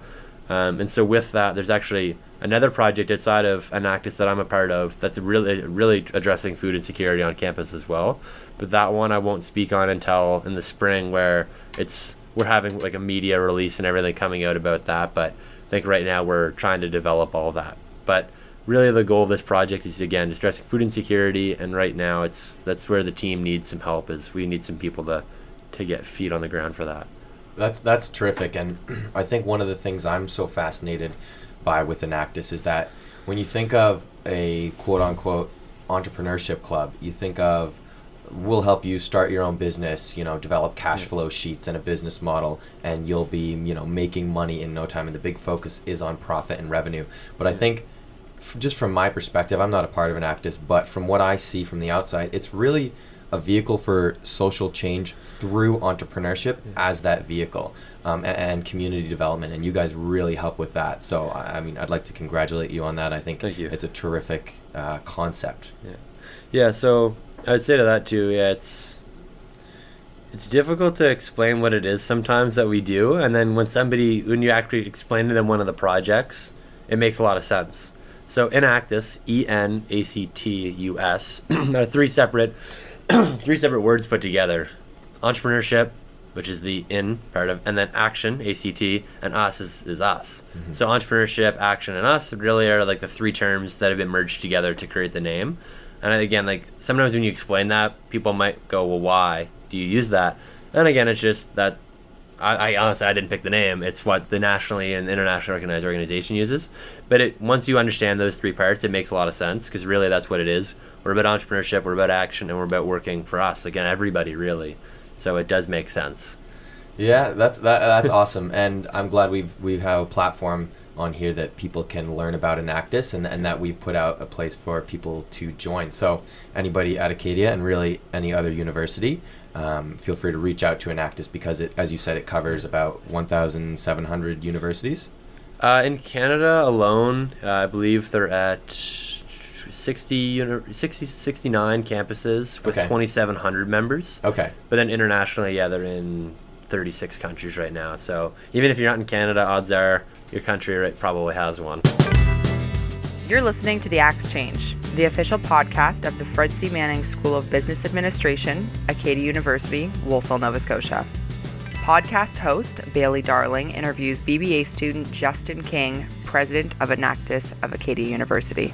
Um, and so with that there's actually another project outside of Enactus that I'm a part of that's really really addressing food insecurity on campus as well. But that one I won't speak on until in the spring where it's we're having like a media release and everything coming out about that. But I think right now we're trying to develop all that. But really the goal of this project is again addressing food insecurity and right now it's that's where the team needs some help is we need some people to to get feet on the ground for that. That's that's terrific and I think one of the things I'm so fascinated by with Enactus is that when you think of a quote unquote entrepreneurship club, you think of we'll help you start your own business, you know, develop cash flow sheets and a business model and you'll be, you know, making money in no time and the big focus is on profit and revenue. But I think f- just from my perspective, I'm not a part of Enactus, but from what I see from the outside, it's really a vehicle for social change through entrepreneurship yeah. as that vehicle um, and, and, community development. And you guys really help with that. So, I, I, mean, I'd like to congratulate you on that. I think Thank you. it's a terrific uh, concept. Yeah. Yeah. So I would say to that too. Yeah, it's it's difficult to explain what it is sometimes that we do, and then when somebody when you actually explain to them one of the projects, it makes a lot of sense. So Enactus, E N A C T U S, are three separate three separate words put together: entrepreneurship, which is the in part of, and then action, ACT, and us is, is us. Mm-hmm. So entrepreneurship, action, and us really are like the three terms that have been merged together to create the name. And again, like sometimes when you explain that, people might go, "Well, why do you use that?" And again, it's just that I, I, honestly I didn't pick the name. It's what the nationally and internationally recognized organization uses. But it, once you understand those three parts, it makes a lot of sense because really that's what it is. We're about entrepreneurship, we're about action, and we're about working for us. Again, everybody really. So it does make sense. Yeah, that's that, that's awesome, and I'm glad we've we have a platform on here that people can learn about Enactus and, and that we've put out a place for people to join. So anybody at Acadia and really any other university, um, feel free to reach out to Enactus because it, as you said, it covers about 1,700 universities. Uh, in Canada alone, uh, I believe they're at 60, 60 69 campuses with okay. 2,700 members. Okay. But then internationally, yeah, they're in 36 countries right now. So even if you're not in Canada, odds are your country probably has one. You're listening to The Axe Change, the official podcast of the Fred C. Manning School of Business Administration, Acadia University, Wolfville, Nova Scotia. Podcast host Bailey Darling interviews BBA student Justin King, president of Enactus of Acadia University.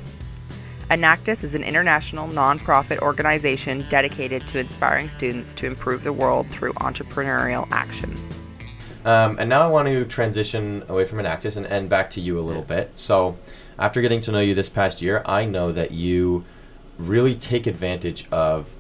Enactus is an international nonprofit organization dedicated to inspiring students to improve the world through entrepreneurial action. Um, and now I want to transition away from Enactus and, and back to you a little bit. So, after getting to know you this past year, I know that you really take advantage of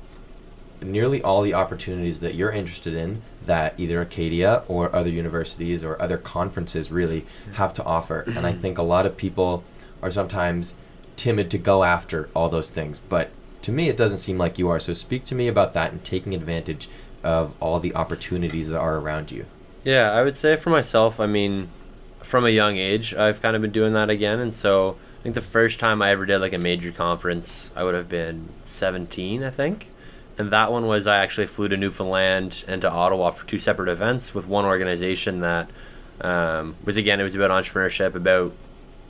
nearly all the opportunities that you're interested in that either Acadia or other universities or other conferences really have to offer. and I think a lot of people are sometimes timid to go after all those things. But to me, it doesn't seem like you are. So speak to me about that and taking advantage of all the opportunities that are around you. Yeah, I would say for myself, I mean, from a young age, I've kind of been doing that again. And so I think the first time I ever did like a major conference, I would have been 17, I think. And that one was I actually flew to Newfoundland and to Ottawa for two separate events with one organization that um, was, again, it was about entrepreneurship, about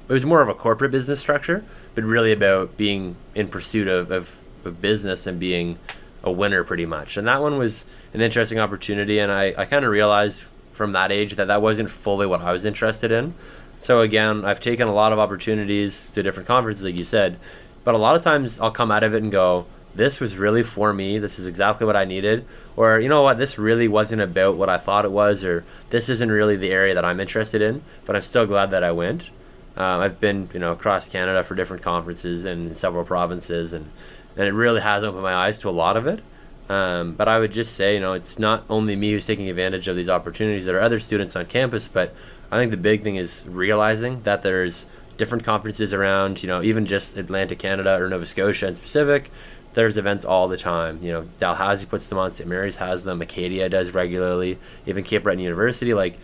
it was more of a corporate business structure, but really about being in pursuit of, of, of business and being a winner pretty much. And that one was an interesting opportunity. And I, I kind of realized from that age that that wasn't fully what I was interested in. So again, I've taken a lot of opportunities to different conferences, like you said, but a lot of times I'll come out of it and go, this was really for me. This is exactly what I needed. Or, you know what, this really wasn't about what I thought it was, or this isn't really the area that I'm interested in, but I'm still glad that I went. Um, I've been, you know, across Canada for different conferences and several provinces, and, and it really has opened my eyes to a lot of it. Um, but I would just say, you know, it's not only me who's taking advantage of these opportunities. There are other students on campus, but I think the big thing is realizing that there's different conferences around, you know, even just Atlantic Canada or Nova Scotia in specific. There's events all the time. You know, Dalhousie puts them on, St. Mary's has them, Acadia does regularly, even Cape Breton University. Like,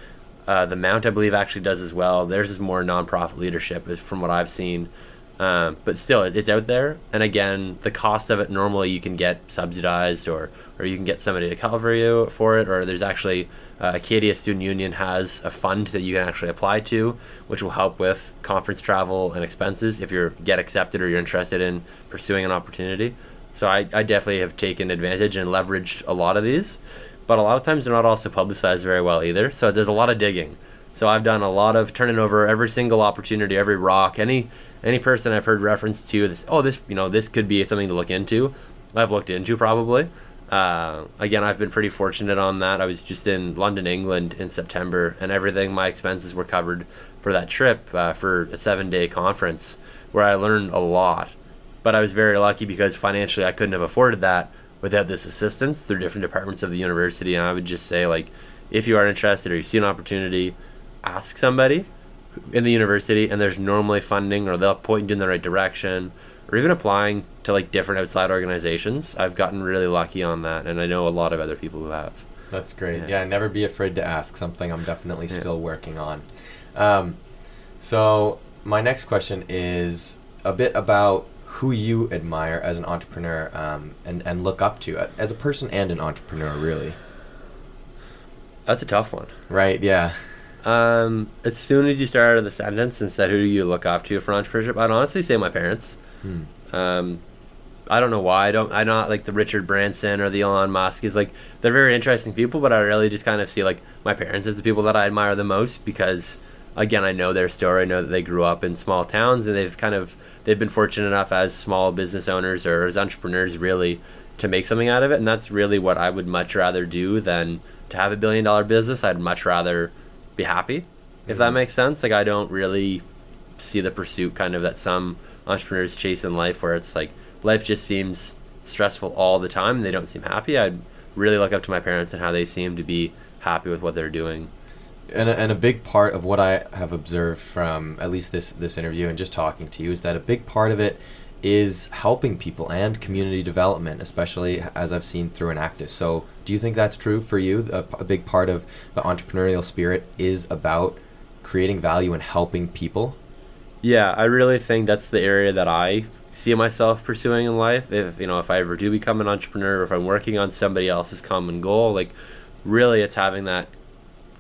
uh, the Mount, I believe, actually does as well. Theirs is more nonprofit leadership, is from what I've seen. Um, but still, it, it's out there. And again, the cost of it normally you can get subsidized, or or you can get somebody to cover you for it. Or there's actually uh, Acadia Student Union has a fund that you can actually apply to, which will help with conference travel and expenses if you get accepted or you're interested in pursuing an opportunity. So I, I definitely have taken advantage and leveraged a lot of these but a lot of times they're not also publicized very well either. So there's a lot of digging. So I've done a lot of turning over every single opportunity, every rock, any any person I've heard reference to this. Oh, this you know this could be something to look into. I've looked into probably. Uh, again, I've been pretty fortunate on that. I was just in London, England in September, and everything my expenses were covered for that trip uh, for a seven day conference where I learned a lot. But I was very lucky because financially I couldn't have afforded that without this assistance through different departments of the university. And I would just say, like, if you are interested or you see an opportunity, ask somebody in the university, and there's normally funding, or they'll point you in the right direction, or even applying to like different outside organizations. I've gotten really lucky on that, and I know a lot of other people who have. That's great. Yeah, yeah never be afraid to ask. Something I'm definitely yeah. still working on. Um, so my next question is a bit about who you admire as an entrepreneur um, and, and look up to as a person and an entrepreneur, really? That's a tough one. Right, yeah. Um, as soon as you started out of the sentence and said, who do you look up to for entrepreneurship, I'd honestly say my parents. Hmm. Um, I don't know why. I don't. I'm not like the Richard Branson or the Elon Musk. Is like they're very interesting people, but I really just kind of see like my parents as the people that I admire the most because again, I know their story. I know that they grew up in small towns and they've kind of they've been fortunate enough as small business owners or as entrepreneurs really to make something out of it. And that's really what I would much rather do than to have a billion dollar business. I'd much rather be happy, if mm-hmm. that makes sense. Like I don't really see the pursuit kind of that some entrepreneurs chase in life where it's like life just seems stressful all the time and they don't seem happy. I'd really look up to my parents and how they seem to be happy with what they're doing and a, and a big part of what I have observed from at least this this interview and just talking to you is that a big part of it is helping people and community development, especially as I've seen through Enactus. So, do you think that's true for you? A, a big part of the entrepreneurial spirit is about creating value and helping people. Yeah, I really think that's the area that I see myself pursuing in life. If you know, if I ever do become an entrepreneur, if I'm working on somebody else's common goal, like really, it's having that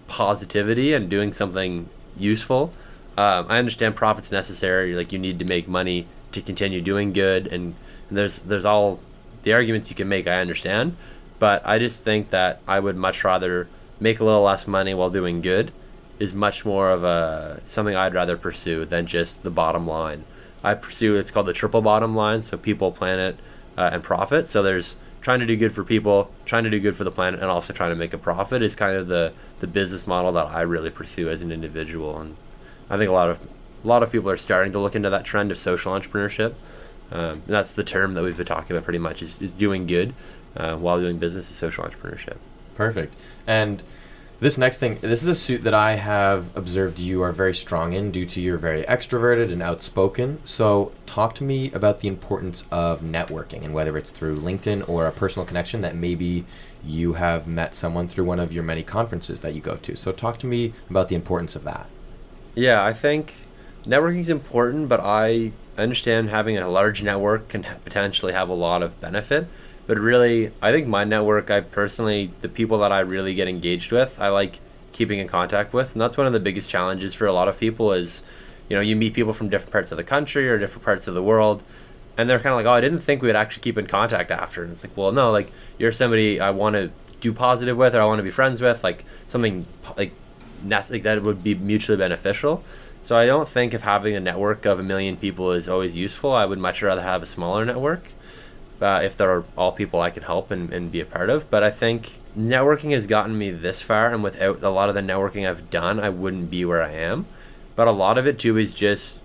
positivity and doing something useful um, I understand profits necessary. Like you need to make money to continue doing good, and, and there's there's all the arguments you can make. I understand, but I just think that I would much rather make a little less money while doing good is much more of a something I'd rather pursue than just the bottom line. I pursue it's called the triple bottom line, so people, planet, uh, and profit. So there's trying to do good for people, trying to do good for the planet, and also trying to make a profit is kind of the the business model that I really pursue as an individual. And I think a lot of a lot of people are starting to look into that trend of social entrepreneurship. Um, that's the term that we've been talking about pretty much is, is doing good uh, while doing business is social entrepreneurship. Perfect. And this next thing, this is a suit that I have observed you are very strong in due to you're very extroverted and outspoken. So, talk to me about the importance of networking and whether it's through LinkedIn or a personal connection that maybe you have met someone through one of your many conferences that you go to. So, talk to me about the importance of that. Yeah, I think networking is important, but I understand having a large network can potentially have a lot of benefit. But really i think my network i personally the people that i really get engaged with i like keeping in contact with. And that's one of the biggest challenges for a lot of people is you know you meet people from different parts of the country or different parts of the world and they're kind of like oh i didn't think we would actually keep in contact after. And it's like well no like you're somebody i want to do positive with or i want to be friends with like something like, like that would be mutually beneficial so i don't think if having a network of a million people is always useful i would much rather have a smaller network uh, if there are all people I can help and, and be a part of. But I think networking has gotten me this far, and without a lot of the networking I've done, I wouldn't be where I am. But a lot of it too is just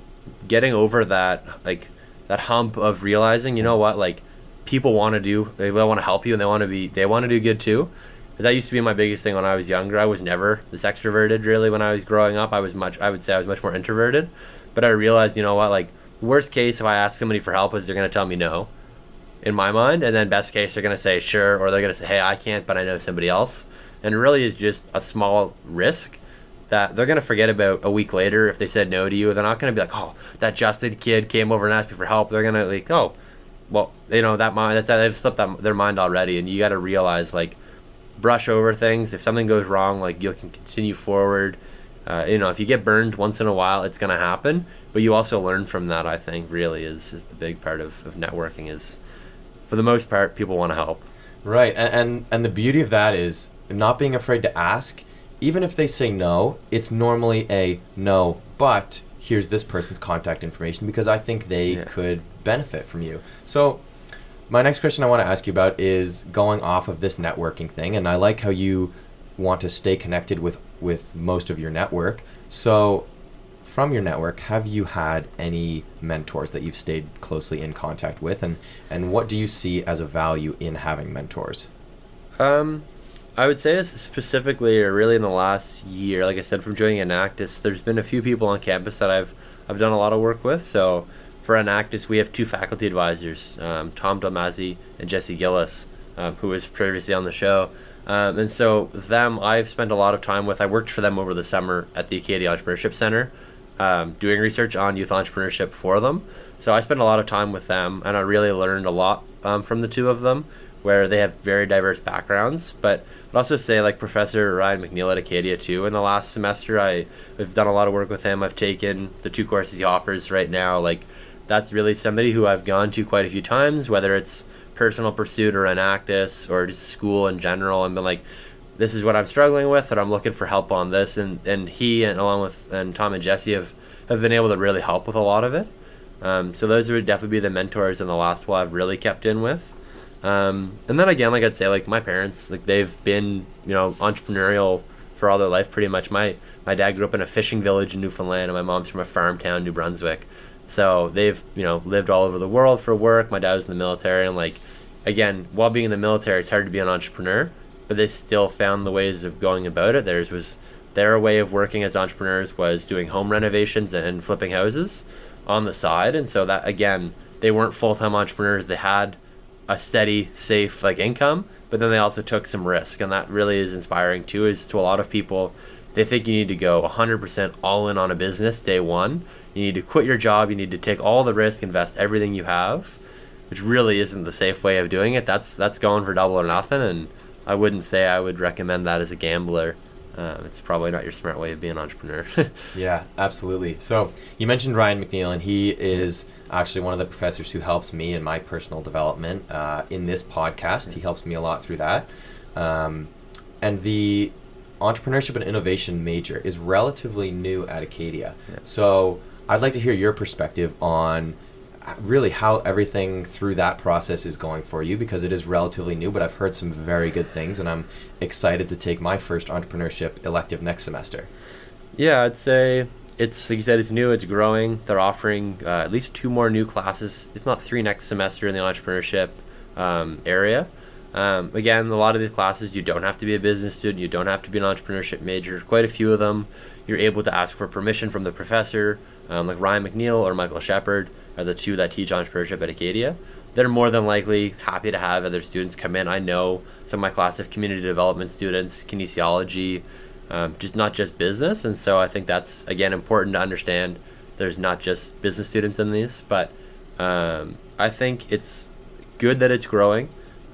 getting over that like that hump of realizing, you know what, like people want to do, they want to help you, and they want to be, they want to do good too. That used to be my biggest thing when I was younger. I was never this extroverted really when I was growing up. I was much, I would say I was much more introverted. But I realized, you know what, like worst case, if I ask somebody for help, is they're gonna tell me no in my mind. And then best case, they're to say sure, or they're to say, hey, I can't, but I know somebody else. And it really is just a small risk that they're to forget about a week later if they said no to you. They're not to be like, oh, that Justin kid came over and asked me for help. They're to like, oh, well, you know that mind that's they've slipped that, their mind already, and you got to realize like brush over things. If something goes wrong, like you can continue forward. Uh, you know, if you get burned once in a while, it's going to happen. But you also learn from that. I think really is is the big part of, of networking is for the most part, people want to help. Right, and, and and the beauty of that is not being afraid to ask. Even if they say no, it's normally a no, but here's this person's contact information because I think they yeah. could benefit from you. So, my next question I want to ask you about is going off of this networking thing, and I like how you want to stay connected with with most of your network. So, from your network, have you had any mentors that you've stayed closely in contact with, and and what do you see as a value in having mentors? Um, I would say this specifically, or really in the last year, like I said, from joining Enactus, there's been a few people on campus that I've I've done a lot of work with. So for Enactus, we have two faculty advisors, um, Tom Dalmazzi and Jesse Gillis, um, who was previously on the show. Um, and so them, I've spent a lot of time with. I worked for them over the summer at the Acadia Entrepreneurship Center um, doing research on youth entrepreneurship for them. So I spent a lot of time with them, and I really learned a lot um, from the two of them, where they have very diverse backgrounds. But I'd also say, like Professor Ryan McNeil at Acadia too. In the last semester, I have done a lot of work with him. I've taken the two courses he offers right now. Like that's really somebody who I've gone to quite a few times, whether it's personal pursuit or Enactus or just school in general, and been like, this is what I'm struggling with, and I'm looking for help on this. And, and he, and along with and Tom and Jesse, have, have been able to really help with a lot of it. Um, so those would definitely be the mentors in the last while I've really kept in with. Um, and then again, like I'd say, like my parents, like they've been, you know, entrepreneurial for all their life, pretty much. My my dad grew up in a fishing village in Newfoundland, and my mom's from a farm town, New Brunswick. So they've, you know, lived all over the world for work. My dad was in the military, and like, again, while being in the military, it's hard to be an entrepreneur but they still found the ways of going about it. Theirs was their way of working as entrepreneurs was doing home renovations and flipping houses on the side, and so that again, they weren't full time entrepreneurs. They had a steady, safe like income, but then they also took some risk, and that really is inspiring too. Is to a lot of people, they think you need to go 100% all in on a business day one. You need to quit your job. You need to take all the risk, invest everything you have, which really isn't the safe way of doing it. That's that's going for double or nothing, and I wouldn't say I would recommend that as a gambler um, it's probably not your smart way of being an entrepreneur. Yeah, absolutely. So you mentioned Ryan McNeil, and he is actually one of the professors who helps me in my personal development uh, in this podcast. He helps me a lot through that. Um, and the entrepreneurship and innovation major is relatively new at Acadia. Yeah. So I'd like to hear your perspective on uh, really how everything through that process is going for you because it is relatively new, but I've heard some very good things, and I'm excited to take my first entrepreneurship elective next semester. Yeah, I'd say it's like you said, it's new, it's growing. They're offering uh, at least two more new classes, if not three next semester in the entrepreneurship um, area. Um, again, a lot of these classes you don't have to be a business student, you don't have to be an entrepreneurship major. Quite a few of them, you're able to ask for permission from the professor, um, like Ryan McNeil or Michael Shepard are the two that teach entrepreneurship at Acadia. They're more than likely happy to have other students come in. I know some of my class of community development students, kinesiology, um, just not just business. And so I think that's again important to understand. There's not just business students in these, but um, I think it's good that it's growing.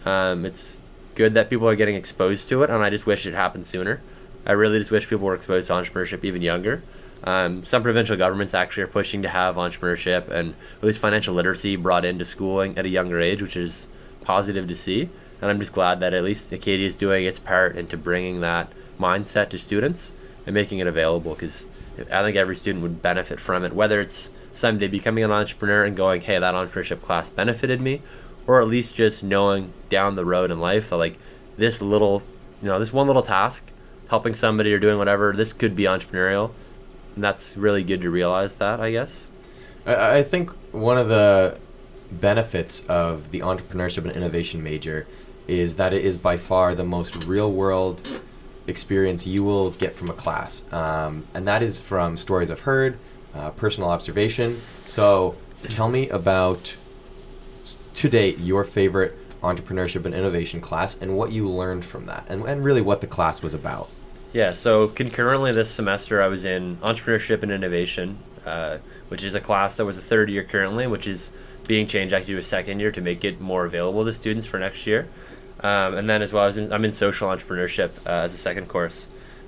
Um, it's good that people are getting exposed to it, and I just wish it happened sooner. I really just wish people were exposed to entrepreneurship even younger. Um, some provincial governments actually are pushing to have entrepreneurship and at least financial literacy brought into schooling at a younger age, which is positive to see. And I'm just glad that at least Acadia is doing its part into bringing that mindset to students and making it available because I think every student would benefit from it, whether it's someday becoming an entrepreneur and going, hey, that entrepreneurship class benefited me, or at least just knowing down the road in life that like this little, you know, this one little task, helping somebody or doing whatever, this could be entrepreneurial. That's really good to realize that, I guess. I, I think one of the benefits of the entrepreneurship and innovation major is that it is by far the most real world experience you will get from a class. Um, and that is from stories I've heard, uh, personal observation. So tell me about, to date, your favorite entrepreneurship and innovation class and what you learned from that, and, and really what the class was about. Yeah, so concurrently this semester I was in entrepreneurship and innovation, uh, which is a class that was a third year currently, which is being changed actually to a second year to make it more available to students for next year. Um, and then as well, I in, I'm in social entrepreneurship uh, as a second course.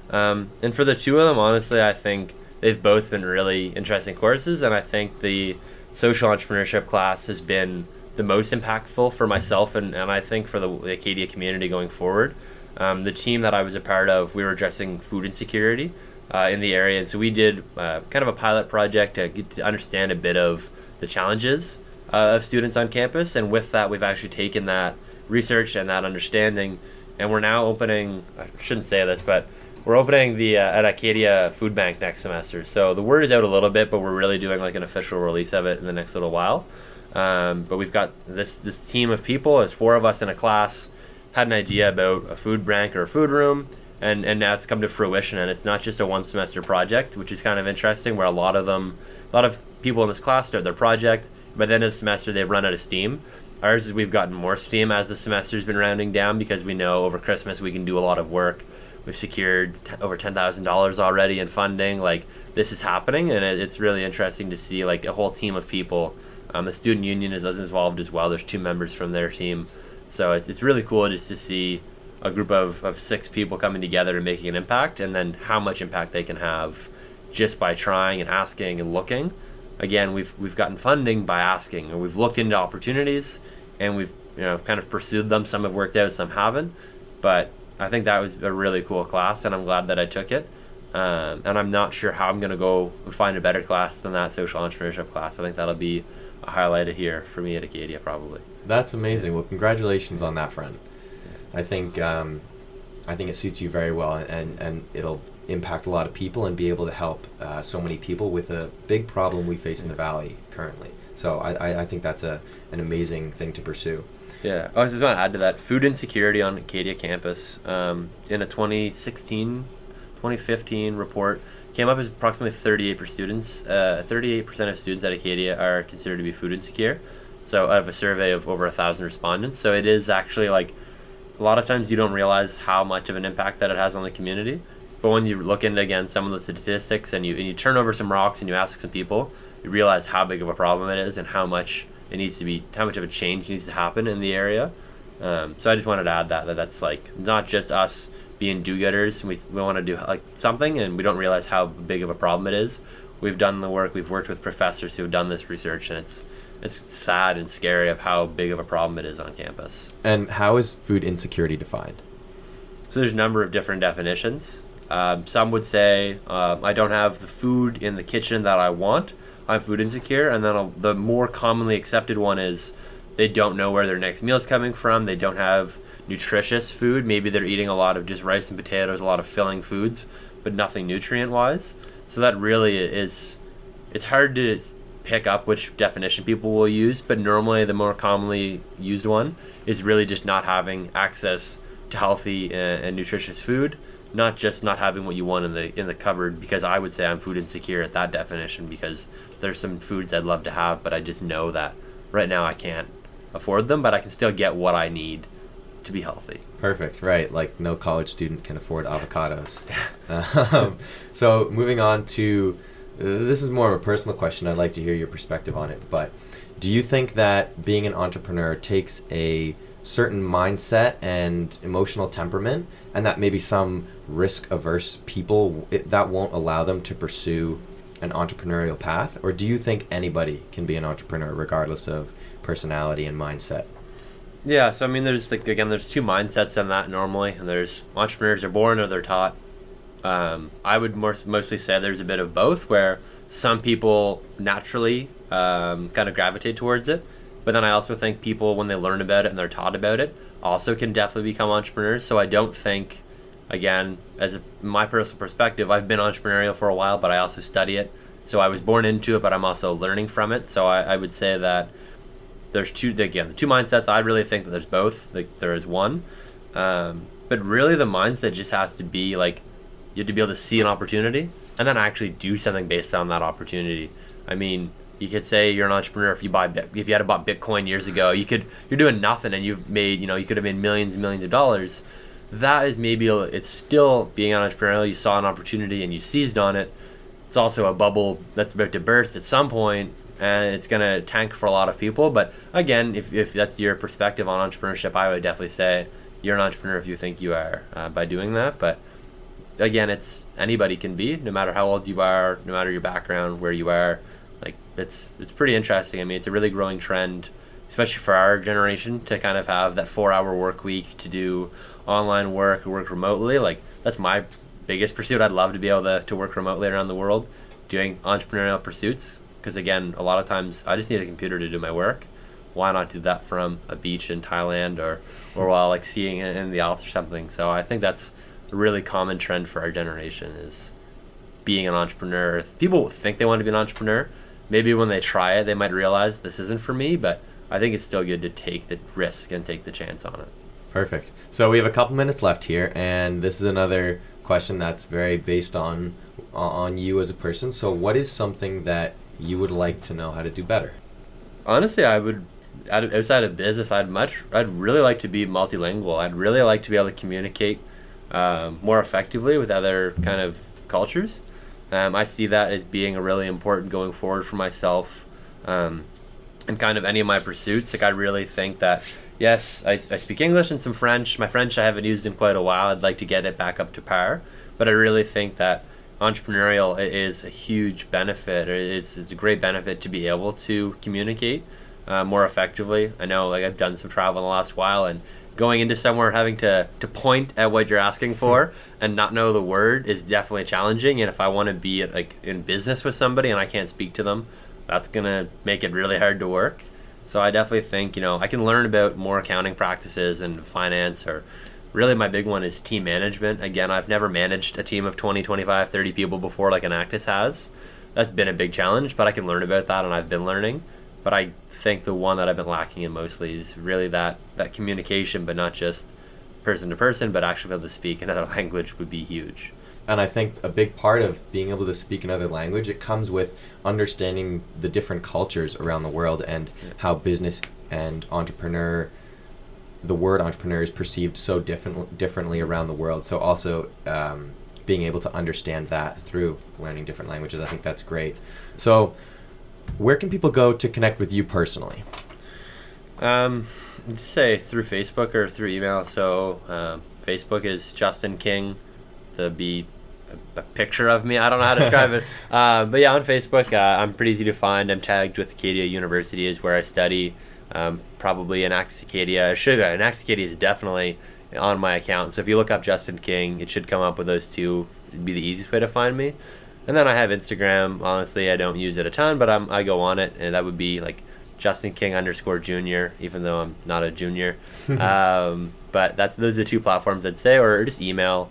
Um, and for the two of them, honestly, I think they've both been really interesting courses, and I think the social entrepreneurship class has been the most impactful for myself and, and I think for the Acadia community going forward. Um, the team that I was a part of, we were addressing food insecurity uh, in the area, and so we did uh, kind of a pilot project to get to understand a bit of the challenges uh, of students on campus, and with that, we've actually taken that research and that understanding, and we're now opening. I shouldn't say this, but we're opening the uh, at Acadia Food Bank next semester. So the word is out a little bit, but we're really doing like an official release of it in the next little while. Um, but we've got this this team of people. There's four of us in a class. Had an idea about a food bank or a food room, and and now it's come to fruition. And it's not just a one semester project, which is kind of interesting. Where a lot of them, a lot of people in this class start their project, by the end of the semester they've run out of steam. Ours is we've gotten more steam as the semester's been rounding down because we know over Christmas we can do a lot of work. We've secured t- over ten thousand dollars already in funding. Like this is happening, and it, it's really interesting to see like a whole team of people. Um, the student union is involved as well. There's two members from their team, so it's, it's really cool just to see a group of, of six people coming together and making an impact, and then how much impact they can have just by trying and asking and looking. Again, we've we've gotten funding by asking, and we've looked into opportunities, and we've you know kind of pursued them. Some have worked out, some haven't, but I think that was a really cool class, and I'm glad that I took it. Um, and I'm not sure how I'm going to go find a better class than that social entrepreneurship class. I think that'll be a highlight of here for me at Acadia, probably. That's amazing. Well, congratulations on that front. I think um, I think it suits you very well, and and it'll impact a lot of people and be able to help uh, so many people with a big problem we face in the valley currently. So I, I, I think that's a an amazing thing to pursue. Yeah, I was just going to add to that food insecurity on Acadia campus. Um, in a 2016 2015 report, came up as approximately 38% of students. Uh, 38% of students at Acadia are considered to be food insecure. So out of a survey of over a thousand respondents, so it is actually like a lot of times you don't realize how much of an impact that it has on the community. But when you look into again some of the statistics and you and you turn over some rocks and you ask some people, you realize how big of a problem it is and how much it needs to be, how much of a change needs to happen in the area. Um, so I just wanted to add that, that that's like not just us being do-getters. We we want to do like something, and we don't realize how big of a problem it is. We've done the work. We've worked with professors who have done this research, and it's it's sad and scary of how big of a problem it is on campus. And how is food insecurity defined? So there's a number of different definitions. Um, some would say um, I don't have the food in the kitchen that I want. I'm food insecure, and then a, the more commonly accepted one is they don't know where their next meal is coming from. They don't have nutritious food. Maybe they're eating a lot of just rice and potatoes, a lot of filling foods, but nothing nutrient wise. So that really is it's hard to pick up which definition people will use, but normally the more commonly used one is really just not having access to healthy and, and nutritious food, not just not having what you want in the in the cupboard. Because I would say I'm food insecure at that definition because there's some foods I'd love to have, but I just know that right now I can't afford them, but I can still get what I need to be healthy. Perfect. Right. Like no college student can afford avocados. um, so moving on to uh, this is more of a personal question. I'd like to hear your perspective on it. But do you think that being an entrepreneur takes a certain mindset and emotional temperament, and that maybe some risk averse people it, that won't allow them to pursue an entrepreneurial path? Or do you think anybody can be an entrepreneur regardless of personality and mindset? Yeah, so I mean, there's like again, there's two mindsets on that normally, and there's entrepreneurs are born or they're taught. Um, I would more, mostly say there's a bit of both, where some people naturally um, kind of gravitate towards it, but then I also think people, when they learn about it and they're taught about it, also can definitely become entrepreneurs. So I don't think, again, as a, my personal perspective, I've been entrepreneurial for a while, but I also study it. So I was born into it, but I'm also learning from it. So I, I would say that there's two again the two mindsets. I really think that there's both. Like there is one, um, but really the mindset just has to be like you have to be able to see an opportunity and then actually do something based on that opportunity. I mean, you could say you're an entrepreneur if you buy if you had bought Bitcoin years ago. You could you're doing nothing and you've made you know you could have made millions and millions of dollars. That is maybe it's still being an entrepreneur. You saw an opportunity and you seized on it. It's also a bubble that's about to burst at some point, and it's going to tank for a lot of people. But again, if, if that's your perspective on entrepreneurship, I would definitely say you're an entrepreneur if you think you are uh, by doing that. But again, it's anybody can be, no matter how old you are, no matter your background, where you are. Like it's it's pretty interesting. I mean, it's a really growing trend, especially for our generation, to kind of have that four-hour work week, to do online work, work remotely. Like that's my biggest pursuit. I'd love to be able to, to work remotely around the world, doing entrepreneurial pursuits because again, a lot of times I just need a computer to do my work. Why not do that from a beach in Thailand or or while like seeing it in the Alps or something? So I think that's a really common trend for our generation is being an entrepreneur. People think they want to be an entrepreneur. Maybe when they try it, they might realize this isn't for me, but I think it's still good to take the risk and take the chance on it. Perfect. So we have a couple minutes left here, and this is another question that's very based on on you as a person. So, what is something that you would like to know how to do better? Honestly, I would outside of business, I'd much, I'd really like to be multilingual. I'd really like to be able to communicate um, more effectively with other kind of cultures. Um, I see that as being a really important going forward for myself, um, and kind of any of my pursuits. Like I really think that yes, I, I speak English and some French. My French I haven't used in quite a while. I'd like to get it back up to par, but I really think that entrepreneurial is a huge benefit. It's, it's a great benefit to be able to communicate uh, more effectively. I know, like I've done some travel in the last while, and going into somewhere having to to point at what you're asking for and not know the word is definitely challenging. And if I want to be like in business with somebody and I can't speak to them, that's gonna make it really hard to work. So I definitely think you know I can learn about more accounting practices and finance or really my big one is team management. Again, I've never managed a team of 20, 25, 30 people before like Enactus has. That's been a big challenge, but I can learn about that and I've been learning. But I think the one that I've been lacking in mostly is really that that communication, but not just person to person, but actually be able to speak another language would be huge. And I think a big part of being able to speak another language, it comes with understanding the different cultures around the world and yeah. how business and entrepreneur the word entrepreneur is perceived so different differently around the world. So also um, being able to understand that through learning different languages, I think that's great. So where can people go to connect with you personally? Um, just say through Facebook or through email. So um, Facebook is Justin King. To be a, a picture of me. I don't know how to describe it. Uh, but yeah, on Facebook, uh, I'm pretty easy to find. I'm tagged with Acadia University is where I study. Um, probably Enactus Acadia. Should Enactus Acadia is definitely on my account. So if you look up Justin King, it should come up with those two. It'd be the easiest way to find me. And then I have Instagram. Honestly, I don't use it a ton, but I'm, I go on it, and that would be like Justin King underscore junior, even though I'm not a junior. um, but that's those are the two platforms I'd say, or just email.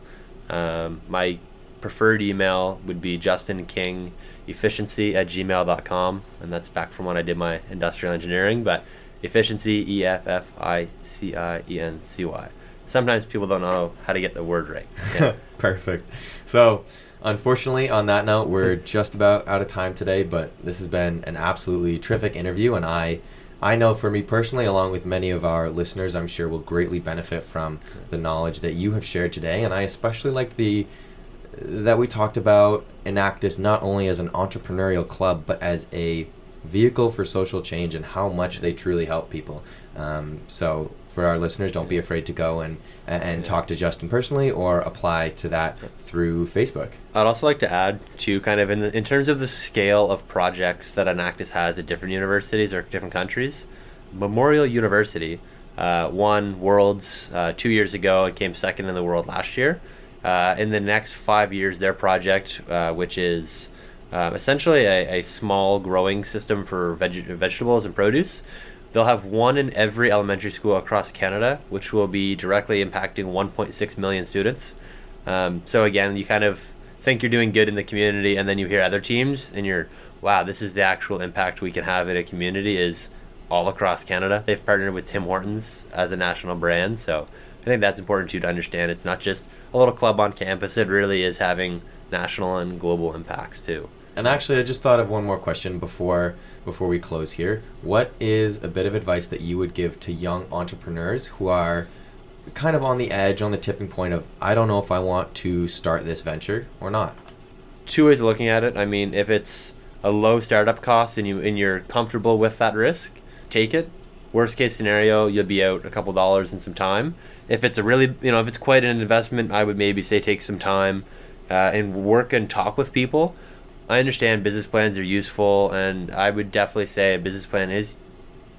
Um, my preferred email would be Justin King efficiency at gmail.com, and that's back from when I did my industrial engineering. But efficiency, E F F I C I E N C Y. Sometimes people don't know how to get the word right. Yeah. Perfect. So, unfortunately, on that note, we're just about out of time today, but this has been an absolutely terrific interview, and I. I know for me personally, along with many of our listeners, I'm sure will greatly benefit from the knowledge that you have shared today. And I especially like the that we talked about Enactus not only as an entrepreneurial club, but as a vehicle for social change and how much they truly help people. Um, so for our listeners, don't be afraid to go and and Yeah. talk to Justin personally or apply to that through Facebook. I'd also like to add to kind of in the, in terms of the scale of projects that Enactus has at different universities or different countries. Memorial University uh, won Worlds uh, two years ago and came second in the world last year. Uh, in the next five years, their project, uh, which is uh, essentially a, a small growing system for veg- vegetables and produce, they'll have one in every elementary school across Canada, which will be directly impacting 1.6 million students. Um, so again, you kind of think you're doing good in the community, and then you hear other teams, and you're, wow, this is the actual impact we can have in a community. Is all across Canada. They've partnered with Tim Hortons as a national brand, so I think that's important too to understand. It's not just a little club on campus; it really is having national and global impacts too. And actually, I just thought of one more question before before we close here. What is a bit of advice that you would give to young entrepreneurs who are kind of on the edge, on the tipping point of I don't know if I want to start this venture or not? two ways of looking at it. I mean, if it's a low startup cost and you and you're comfortable with that risk, take it. Worst case scenario, you'll be out a couple dollars and some time. If it's a really, you know, if it's quite an investment, I would maybe say take some time uh, and work and talk with people. I understand business plans are useful, and I would definitely say a business plan is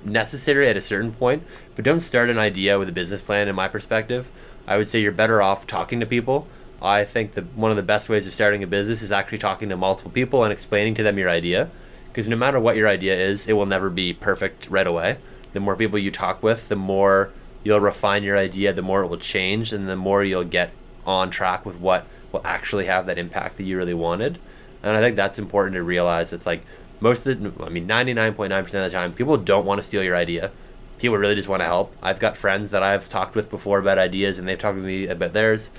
necessary at a certain point, but don't start an idea with a business plan. In my perspective, I would say you're better off talking to people. I think that one of the best ways of starting a business is actually talking to multiple people and explaining to them your idea. Because no matter what your idea is, it will never be perfect right away. The more people you talk with, the more you'll refine your idea, the more it will change, and the more you'll get on track with what will actually have that impact that you really wanted. And I think that's important to realize. It's like most of the, I mean, 99.9% of the time, people don't want to steal your idea. People really just want to help. I've got friends that I've talked with before about ideas, and they've talked to me about theirs.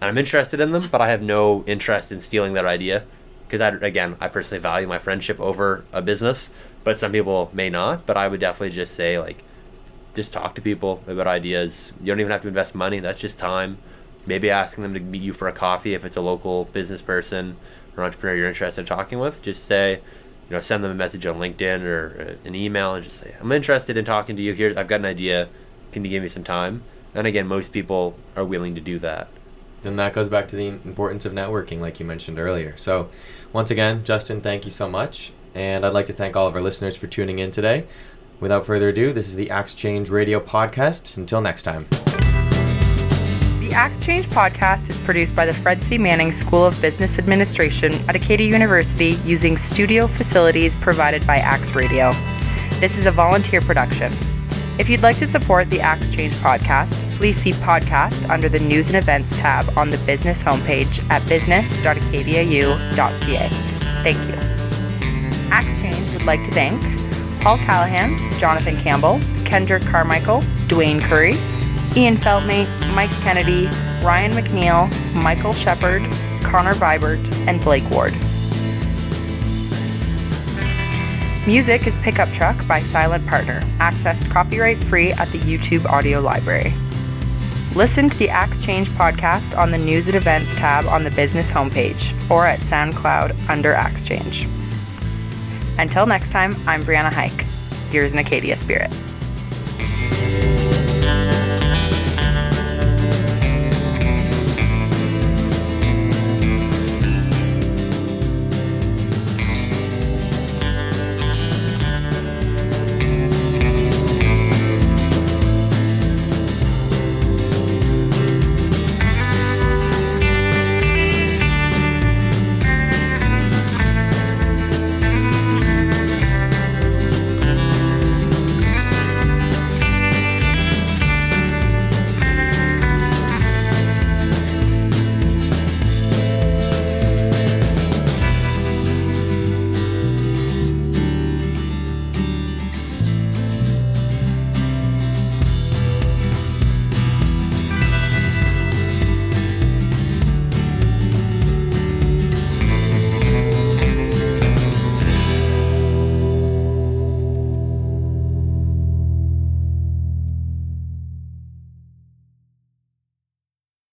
And I'm interested in them, but I have no interest in stealing their idea. Because, I, again, I personally value my friendship over a business, but some people may not. But I would definitely just say, like, just talk to people about ideas. You don't even have to invest money, that's just time. Maybe asking them to meet you for a coffee if it's a local business person or entrepreneur you're interested in talking with. Just say, you know, send them a message on LinkedIn or uh, an email and just say, I'm interested in talking to you. Here, I've got an idea. Can you give me some time? And again, most people are willing to do that. And that goes back to the importance of networking, like you mentioned earlier. So, once again, Justin, thank you so much. And I'd like to thank all of our listeners for tuning in today. Without further ado, this is the Axe Change Radio Podcast. Until next time. The Axe Change podcast is produced by the Fred C. Manning School of Business Administration at Acadia University using studio facilities provided by Axe Radio. This is a volunteer production. If you'd like to support the Axe Change podcast, please see podcast under the News and Events tab on the business homepage at business.acadiau.ca. Thank you. Axe Change would like to thank Paul Callahan, Jonathan Campbell, Kendrick Carmichael, Dwayne Curry, Ian Feldmate, Mike Kennedy, Ryan McNeil, Michael Shepard, Connor Vibert, and Blake Ward. Music is Pickup Truck by Silent Partner, accessed copyright free at the YouTube Audio Library. Listen to the Axe Change podcast on the News and Events tab on the business homepage or at SoundCloud under Axe Change. Until next time, I'm Brianna Hike. Here's an Acadia spirit.